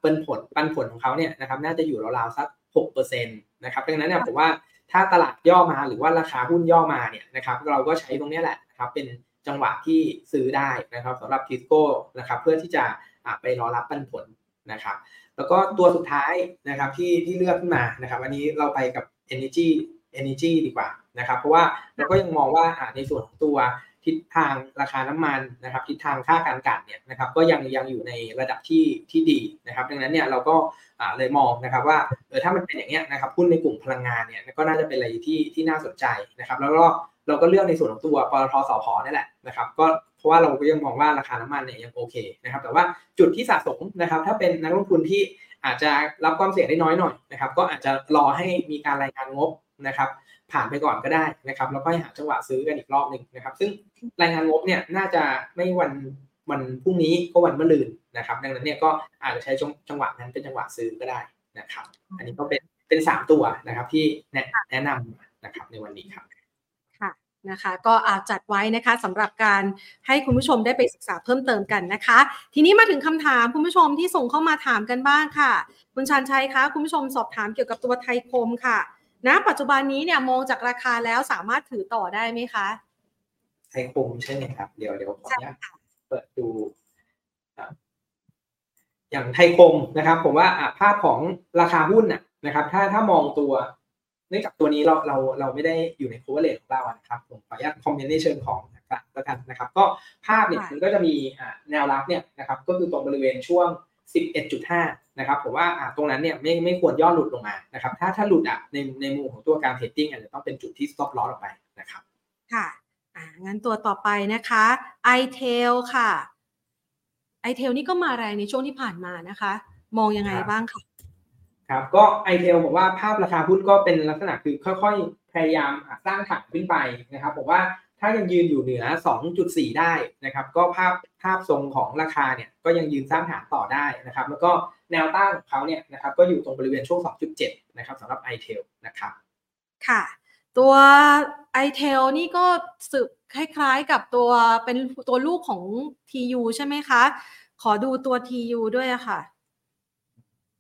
ปันผลปันผลของเขาเนี่ยนะครับน่าจะอยู่ราวๆสัก6%นะครับดังนั้นเนี่ยผมว่าถ้าตลาดย่อมาหรือว่าราคาหุ้นย่อมาเนี่ยนะครับเราก็ใช้ตรงนี้แหละนะครับเป็นจังหวะที่ซื้อได้นะครับสำหรับทิสโก้นะครับเพื่อที่จะไปรอรับปันผลนะครับแล้วก็ตัวสุดท้ายนะครับที่ที่เลือกขึ้นมานะครับอันนี้เราไปกับ energy energy ดีกว่านะครับ เพราะว่าเราก็ยังมองว่าในส่วนของตัวทิศทางราคาน้ำมันนะครับทิศทางค่าการกันเนี่ยนะครับก็ยังยังอยู่ในระดับที่ที่ดีนะครับ ดังนั้นเนี่ยเราก็เลยมองนะครับว่าเออถ้ามันเป็นอย่างเงี้ยนะครับหุ้นในกลุ่มพลังงานเนี่ยก็น่าจะเป็นอะไรที่ที่น่าสนใจนะครับ แล้วก็เราก็เลือกในส่วนของตัวปตทสพนี่แหละนะครับ ก็เพราะว่าเราก็ยังมองว่าราคาน้ำมันเนี่ยยังโอเคนะครับ แต่ว่าจุดที่สะสมนะครับ ถ้าเป็นนักลงทุนที่อาจจะรับความเสี่ยงได้น้อยหน่อยนะครับ ก็อาจจะรอให้มีการรายงานงบ นะครับผ่านไปก่อนก็ได้นะครับแล้วก็หาจังหวะซื้อกันอีกรอบหนึ่งนะครับ ซึ่งรายงานงบเนี่ยน่าจะไม่วันวันพรุ่งนี้ก็วันมะรืนนะครับ ดังนั้นเนี่ยก็อาจจะใช้จังหวะนั้นเป็นจังหวะซื้อก็ได้นะครับ อันนี้ก็เป็นเป็นสามตัวนะครับที่แนะนำนะครับในวันนี้ครับนะคะก็อาจจัดไว้นะคะสำหรับการให้คุณผู้ชมได้ไปศึกษาเพิ่มเติมกันนะคะ ทีนี้มาถึงคำถามคุณผู้ชมที่ส่งเข้ามาถามกันบ้างค่ะ คุณชันชัยคะคุณผู้ชมสอบถามเกี่ยวกับตัวไทยคมค่ะณ นะปัจจุบันนี้เนี่ยมองจากราคาแล้วสามารถถือต่อได้ไหมคะไทยคมใช่ไหมครับ เดี๋ยวเดี๋ยวขออนุญาตเปิดดู อย่างไทยคมนะครับ ผมว่าภาพของราคาหุ้นนะครับ ถ้าถ้ามองตัวนื่องจากตัวนี้เราเราเราไม่ได้อยู่ใน cover rate ของเรานะครับผมขออนุญาตคอมเมนต์ในเชิงของแล้วกันนะครับ ก็ภาพเนี่ยมันก็จะมีแนวรับเนี่ยนะครับ ก็คือตรงบริเวณช่วง 11.5 นะครับผมว่าตรงนั้นเนี่ยไม่ไม่ควรย่อหลุดลงมานะครับถ้าถ้าหลุดอะในในมุมของตัวการ trading อาจจะต้องเป็นจุดที่ stop loss ออกไปนะครับค่ะอ่างั้นตัวต่อไปนะคะ i t e l ค่ะ i t e l นี่ก็มาแรงในช่วงที่ผ่านมานะคะ มองยังไงบ้างคะครับก็ ITEL บอกว่าภาพราคาหุ้นก็เป็นลักษณะคือค่อยๆ พยายามสร้างฐานขึ้นไปนะครับบอกว่า ถ้ายังยืนอยู่เหนือ 2.4 ได้นะครับ ก็ภาพภาพทรงของราคาเนี่ยก็ยังยืนสร้างฐานต่อได้นะครับ แล้วก็แนวต้านของเขาเนี่ยนะครับก็อยู่ตรงบริเวณช่วง 2.7 นะครับสำหรับ i t e l นะครับ ค่ะ ตัว i t e l นี่ก็สึกคล้ายๆกับตัวเป็นตัวลูกของ TU ใช่ไหมคะ ขอดูตัว TU ด้วยอะค่ะ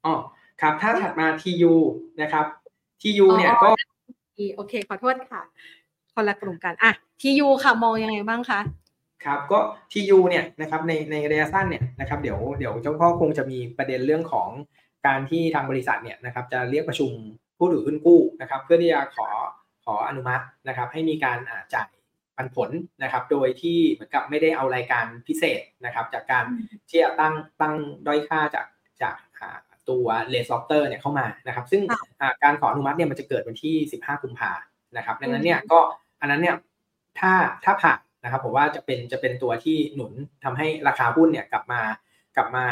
อ๋อครับถ้าถัดมา TU นะครับ TU เนี่ยก็โอเคขอโทษค่ะ คนละกลุ่มกันอะ TU ค่ะมองยังไงบ้างคะครับก็ TU เนี่ยนะครับในในระยะสั้นเนี่ยนะครับเดี๋ยวเดี๋ยวเจ้าพ่อคงจะมีประเด็นเรื่องของการที่ทางบริษัทเนี่ยนะครับจะเรียกประชุมผู้ถือหุ้นกู้นะครับ เพื่อที่จะขอขออนุมัตินะครับ ให้มีการจ่ายปันผลนะครับ โดยที่เหมือนกับไม่ได้เอารายการพิเศษนะครับ จากการที่จะตั้งตั้งด้อยค่าจากจากตัว Red Lobster เนี่ยเข้ามานะครับ ซึ่งการขออนุมัติเนี่ยมันจะเกิดวันที่ 15 กุมภานะครับดังนั้นเนี่ยก็ อันนั้นเนี่ยถ้าถ้าผ่านนะครับผมว่าจะเป็นจะเป็นตัวที่หนุนทำให้ราคาหุ้นเนี่ยกลับมากลับมา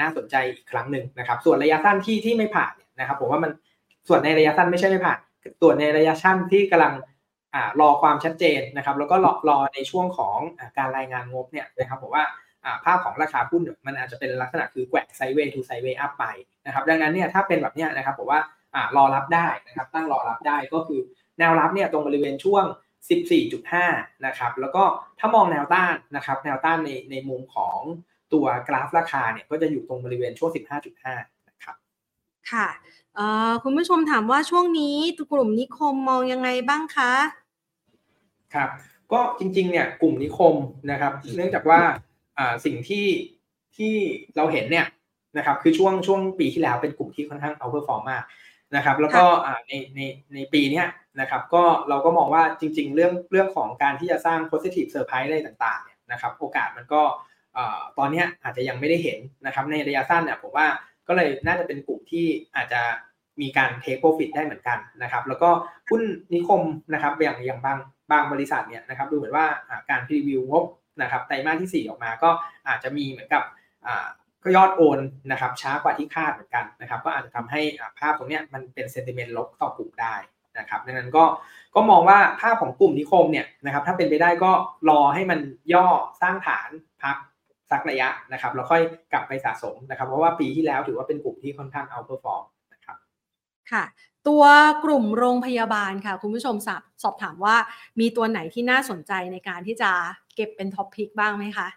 น่าสนใจอีกครั้งหนึ่งนะครับ ส่วนระยะสั้นที่ที่ไม่ผ่านเนี่ยนะครับผมว่ามันส่วนในระยะสั้นไม่ใช่ไม่ผ่านตัวในระยะสั้นที่กำลังรอความชัดเจนนะครับ แล้วก็รอรอในช่วงของการรายงานงบเนี่ยนะครับผมว่าภาพของราคาหุ้นมันอาจจะเป็นลักษณะคือแกว่งไซเวย์ทูไซเวย์อัพไปนะครับ ดังนั้นเนี่ยถ้าเป็นแบบนี้นะครับผมว่ารอรับได้นะครับตั้งรอรับได้ก็คือแนวรับเนี่ยตรงบริเวณช่วง 14.5 นะครับ แล้วก็ถ้ามองแนวต้านนะครับ แนวต้านในในมุมของตัวกราฟราคาเนี่ยก็จะอยู่ตรงบริเวณช่วง 15.5 นะครับ ค่ะคุณผู้ชมถามว่าช่วงนี้กลุ่มนิคมมองยังไงบ้างคะ ครับ ก็จริงๆ เนี่ยกลุ่มนิคมนะครับ เนื่องจากว่าสิ่งที่ที่เราเห็นเนี่ยนะครับคือช่วงช่วงปีที่แล้วเป็นกลุ่มที่ค่อนข้าง outperform มากนะครับ แล้วก็ในในในปีนี้ นะครับก็เราก็มองว่าจริง ๆ เรื่องเรื่องของการที่จะสร้าง positive surprise อะไรต่างๆเนี่ยนะครับโอกาสมันก็ตอนนี้อาจจะยังไม่ได้เห็นนะครับในระยะสั้นเนี่ยผมว่าก็เลยน่าจะเป็นกลุ่มที่อาจจะมีการ take profit ได้เหมือนกันนะครับแล้วก็หุ้นนิคมนะครับอย่างอย่างบางบางบริษัทเนี่ยนะครับดูเหมือนว่าการ preview งบนะครับไตรมาสที่ 4 ออกมาก็อาจจะมีเหมือนกับก็ยอดโอนนะครับช้ากว่าที่คาดเหมือนกันนะครับก็อาจจะทำให้ภาพตรงนี้มันเป็น sentiment ลบต่อกลุ่มได้ นะครับดังนั้นก็ก็มองว่าภาพของกลุ่มนิคมเนี่ยนะครับถ้าเป็นไปได้ก็รอให้มันย่อสร้างฐานพักสักระยะนะครับแล้วค่อยกลับไปสะสมนะครับ เพราะว่าปีที่แล้วถือว่าเป็นกลุ่มที่ค่อนข้าง outperformนะครับค่ะ ตัวกลุ่มโรงพยาบาลค่ะ คุณผู้ชมสอบสอบถามว่ามีตัวไหนที่น่าสนใจในการที่จะเก็บเป็นท็อปพิกบ้างไหมคะ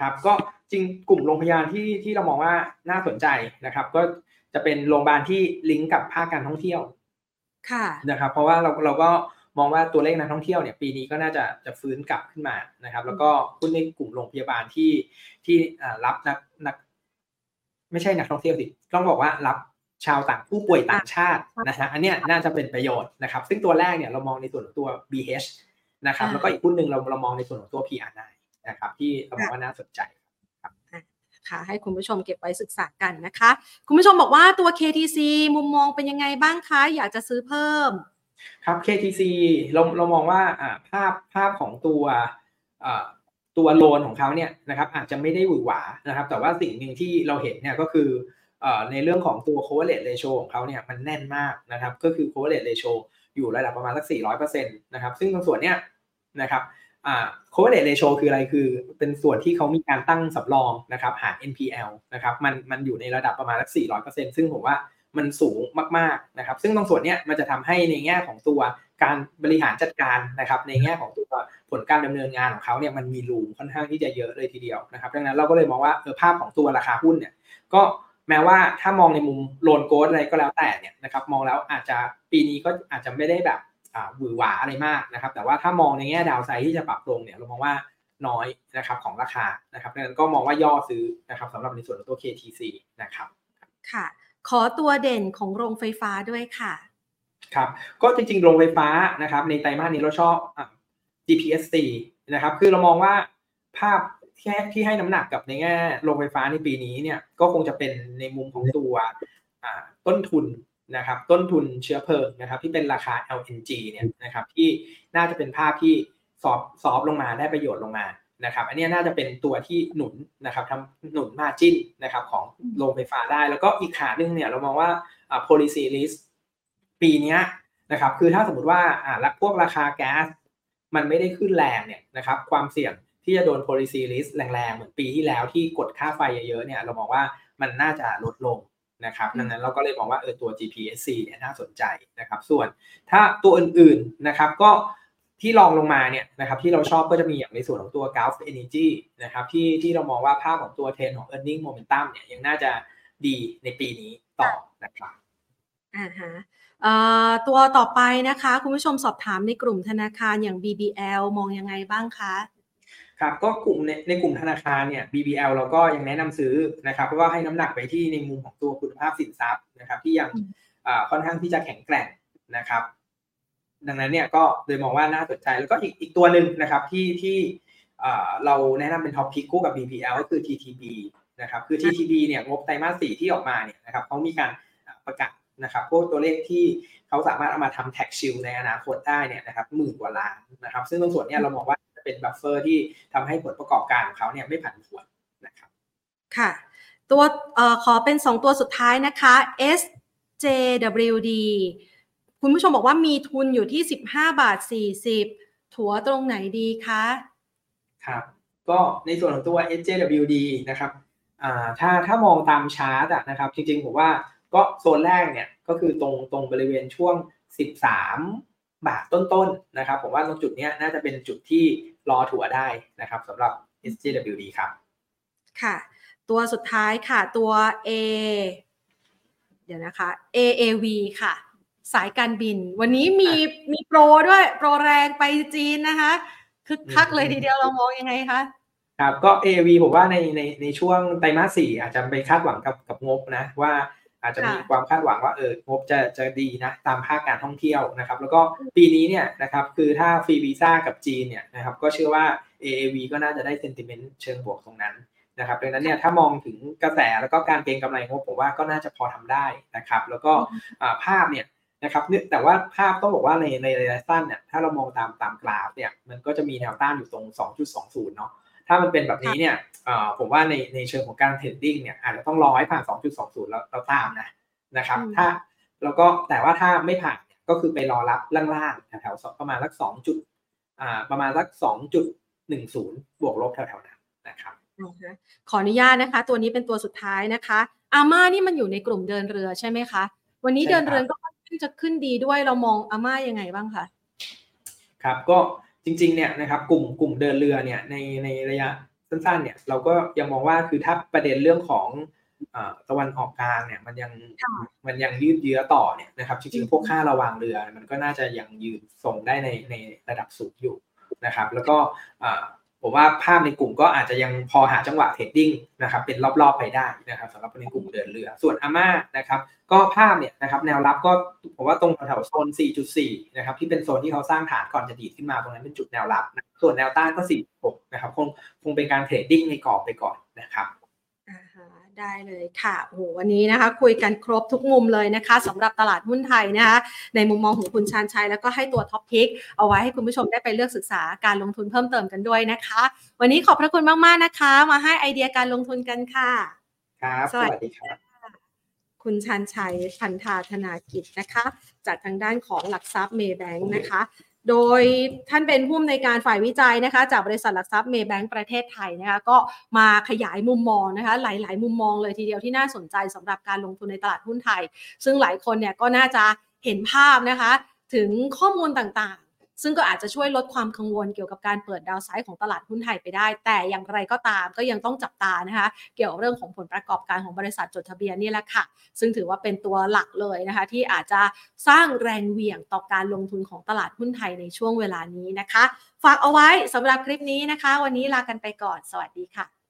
ครับก็จริงกลุ่มโรงพยาบาลที่ที่เรามองว่าน่าสนใจนะครับ ก็จะเป็นโรงพยาบาลที่ลิงก์กับภาคการท่องเที่ยวค่ะ นะครับเพราะว่าเราเราก็มองว่าตัวเลขนักท่องเที่ยวเนี่ยปีนี้ก็น่าจะจะฟื้นกลับขึ้นมานะครับ แล้วก็หุ้นในกลุ่มโรงพยาบาลที่ที่รับนักนัก ไม่ใช่นักท่องเที่ยวสิต้องบอกว่ารับชาวต่างผู้ป่วยต่างชาตินะฮะอันนี้น่าจะเป็นประโยชน์นะครับ ซึ่งตัวแรกเนี่ยเรามองในส่วนของตัว BH นะครับ แล้วก็อีกหุ้นหนึ่งเราเรามองในส่วนของตัว PR9 นะครับ ที่เราบอกว่าน่าสนใจครับ ค่ะ ให้คุณผู้ชมเก็บไว้ศึกษากันนะคะ คุณผู้ชมบอกว่าตัว KTC มุมมองเป็นยังไงบ้างคะ อยากจะซื้อเพิ่ม ครับ KTC เราเรามองว่าภาพภาพของตัวตัวโลนของเขาเนี่ยนะครับอาจจะไม่ได้หวือหวานะครับ แต่ว่าสิ่งหนึ่งที่เราเห็นเนี่ยก็คือในเรื่องของตัว coverage ratio ของเขาเนี่ยมันแน่นมากนะครับ ก็คือ coverage ratio อยู่ระดับประมาณสัก400%นะครับ ซึ่งตรงส่วนเนี้ยนะครับ อ่า coverage ratio คืออะไรคือเป็นส่วนที่เขามีการตั้งสำรองนะครับหาร NPL นะครับมันมันอยู่ในระดับประมาณสัก400%ซึ่งผมว่ามันสูงมากๆนะครับ ซึ่งตรงส่วนนี้มันจะทำให้ในแง่ของตัวการบริหารจัดการนะครับ ในแง่ของตัวผลการดำเนินงานของเขาเนี่ยมันมีรูมค่อนข้างที่จะเยอะเลยทีเดียวนะครับ ดังนั้นเราก็เลยมองว่าเออภาพของตัวราคาหุ้นเนี่ยก็แม้ว่าถ้ามองในมุมโลนโกดอะไรก็แล้วแต่เนี่ยนะครับมองแล้วอาจจะปีนี้ก็อาจจะไม่ได้แบบ หวือหวาอะไรมากนะครับ แต่ว่าถ้ามองในแง่ดาวไซด์ที่จะปรับลงเนี่ยเรามองว่าน้อยนะครับของราคานะครับดังนั้นก็มองว่าย่อซื้อนะครับสำหรับในส่วนของตัว KTC นะครับค่ะ ขอตัวเด่นของโรงไฟฟ้าด้วยค่ะครับก็จริงๆโรงไฟฟ้านะครับในไตรมาสนี้เราชอบ GPSC นะครับคือเรามองว่าภาพที่ที่ให้น้ำหนักกับในแง่โรงไฟฟ้าในปีนี้เนี่ยก็คงจะเป็นในมุมของตัวต้นทุน นะครับต้นทุนเชื้อเพลิงนะครับที่เป็นราคา LNG เนี่ยนะครับที่น่าจะเป็นภาพที่สอบซอฟลงมาได้ประโยชน์ลงมานะครับอันนี้น่าจะเป็นตัวที่หนุนนะครับทำหนุนมาจิ้นนะครับของโรงไฟฟ้าได้ แล้วก็อีกขาหนึ่งเนี่ยเรามองว่าอ่า policy risk ปีนี้นะครับคือถ้าสมมติว่าอ่าพวกราคาแก๊สมันไม่ได้ขึ้นแรงเนี่ยนะครับความเสี่ยงที่จะโดน policy risk แรงๆ เหมือนปีที่แล้วที่กดค่าไฟเยอะๆเนี่ยเรามองว่ามันน่าจะลดลง นะครับดังนั้นเราก็เลยมองว่าเออตัว GPSC เนี่ยน่าสนใจนะครับ ส่วนถ้าตัวอื่นๆนะครับก็ที่ลองลงมาเนี่ยนะครับที่เราชอบก็จะมีอย่างในส่วนของตัว Gulf Energy นะครับที่ที่เรามองว่าภาพของตัวเทรนของ e a r n i n g Momentum เนี่ยยังน่าจะดีในปีนี้ต่อนะครับอ่าฮะตัวต่อไปนะคะ คุณผู้ชมสอบถามในกลุ่มธนาคารอย่าง BBL มองยังไงบ้างคะ ครับก็กลุ่มในในกลุ่มธนาคารเนี่ย BBL เราก็ยังแนะนำซื้อนะครับ เพราะว่าให้น้ำหนักไปที่ในมุมของตัวคุณภาพสินทรัพย์นะครับ ที่ยังค่อนข้างที่จะแข็งแกร่งนะครับ ดังนั้นเนี่ยก็เลยมองว่าน่าสนใจแล้วก็อีกอีกตัวหนึ่งนะครับที่ที่เราแนะนำเป็น top pick คู่กับ BBL ก็คือ TTB นะครับ คือ TTB เนี่ยงบไตรมาสสี่ที่ออกมาเนี่ยนะครับเขามีการประกาศนะครับพวกตัวเลขที่เขาสามารถเอามาทำ tax shield ในอนาคตได้เนี่ยนะครับหมื่นกว่าล้านนะครับ ซึ่งตรงส่วนนี้เรามองว่าจะ เป็น buffer ที่ทำให้ผลประกอบการของเขาเนี่ยไม่ผันผวนนะครับค่ะ ตัวขอเป็น 2 ตัวสุดท้ายนะคะ SJWD คุณผู้ชมบอกว่ามีทุนอยู่ที่ 15 บาท 40 ถัวตรงไหนดีคะครับก็ในส่วนของตัว SJWD นะครับอ่าถ้าถ้ามองตามชาร์ตนะครับ จริงๆ ผมว่าก็โซนแรกเนี่ยก็คือตรงตรงบริเวณช่วง 13 บาทต้นๆนะครับ ผมว่าตรงจุดนี้น่าจะเป็นจุดที่ รอถัวได้นะครับสำหรับ SJWD ครับ ค่ะ ตัวสุดท้ายค่ะตัว A เดี๋ยวนะคะ AAV ค่ะ สายการบิน วันนี้มีมีโปรด้วย โปรแรงไปจีนนะคะคึกคักเลยทีเดียวเรามองยังไงคะครับก็ AV ผมว่าในในในช่วงไตรมาสสี่อาจจะไปคาดหวังกับกับงบนะว่า อาจจะมีความคาดหวังว่าเอองบจะจะดีนะตามภาคการท่องเที่ยวนะครับ แล้วก็ปีนี้เนี่ยนะครับคือถ้าฟรีวีซ่ากับจีนเนี่ยนะครับก็เชื่อว่า AAV ก็น่าจะได้ sentiment เชิงบวกตรงนั้นนะครับดังนั้นเนี่ยถ้ามองถึงกระแสแล้วก็การเก็งกำไรงบผมว่าก็น่าจะพอทำได้นะครับ แล้วก็ภาพเนี่ยนะครับแต่ว่าภาพต้องบอกว่าในในระยะสั้นเนี่ยถ้าเรามองตามตามกราฟเนี่ยมันก็จะมีแนวต้านอยู่ตรง 2.20 เนาะ ถ้ามันเป็นแบบนี้เนี่ยผมว่าในในเชิงของการ trading เนี่ยอาจจะต้องรอให้ผ่าน 2.20 แล้วเราตามนะนะครับ ถ้าแล้วก็แต่ว่าถ้าไม่ผ่านก็คือไปรอรับล่างๆแถวๆประมาณสัก2จุดอ่าประมาณสัก 2.10 บวกลบแถวๆนั้นนะครับขออนุญาตนะคะ ตัวนี้เป็นตัวสุดท้ายนะคะ อาม่านี่มันอยู่ในกลุ่มเดินเรือใช่ไหมคะ วันนี้เดินเรือก็ค่อนข้างจะขึ้นดีด้วยเรามองอาม่ายังไงบ้างคะครับก็ จริงๆเนี่ยนะครับกลุ่มกลุ่มเดินเรือเนี่ยในในระยะสั้นๆเนี่ยเราก็ยังมองว่าคือถ้าประเด็นเรื่องของตะวันออกกลางเนี่ยมันยังมันยังยืดเยื้อต่อเนี่ยนะครับจริงๆพวกค่าระวางเรือ มันก็น่าจะยังยืนส่งได้ในในระดับสูงอยู่นะครับ แล้วก็ ผมว่าภาพในกลุ่มก็อาจจะยังพอหาจังหวะเทรดดิ้งนะครับเป็นรอบๆไปได้นะครับสำหรับในกลุ่มเดินเรือ ส่วนอาม่านะครับก็ภาพเนี่ยนะครับแนวรับก็ผมว่าตรงแถวโซน 4.4 นะครับที่เป็นโซนที่เขาสร้างฐานก่อนจะดีดขึ้นมาตรงนั้นเป็นจุดแนวรับ ส่วนแนวต้านก็ 4.6 นะครับคงคงเป็นการ trading ในกรอบไปก่อนนะครับ ได้เลยค่ะโอ้โหวันนี้นะคะ คุยกันครบทุกมุมเลยนะคะสำหรับตลาดหุ้นไทยนะคะ ในมุมมองของคุณชาญชัย แล้วก็ให้ตัว top pick เอาไว้ให้คุณผู้ชมได้ไปเลือกศึกษาการลงทุนเพิ่มเติมกันด้วยนะคะ วันนี้ขอบพระคุณมากๆนะคะ มาให้ไอเดียการลงทุนกันค่ะ ครับ สวัสดีครับ คุณชาญชัยพันธาธนากิจนะคะ จากทางด้านของหลักทรัพย์เมย์แบงค์นะคะ โดยท่านเป็นผู้อำนวยการฝ่ายวิจัยนะคะ จากบริษัทหลักทรัพย์เมย์แบงก์ประเทศไทยนะคะก็มาขยายมุมมองนะคะ หลาย ๆ มุมมองเลยทีเดียวที่น่าสนใจสำหรับการลงทุนในตลาดหุ้นไทย ซึ่งหลายคนเนี่ยก็น่าจะเห็นภาพนะคะ ถึงข้อมูลต่าง ซึ่งก็อาจจะช่วยลดความกังวลเกี่ยวกับการเปิดดาวไซด์ของตลาดหุ้นไทยไปได้ แต่อย่างไรก็ตามก็ยังต้องจับตานะคะ เกี่ยวกับเรื่องของผลประกอบการของบริษัทจดทะเบียนนี่แหละค่ะ ซึ่งถือว่าเป็นตัวหลักเลยนะคะ ที่อาจจะสร้างแรงเหวี่ยงต่อการลงทุนของตลาดหุ้นไทยในช่วงเวลานี้นะคะ ฝากเอาไว้สำหรับคลิปนี้นะคะ วันนี้ลากันไปก่อน สวัสดีค่ะ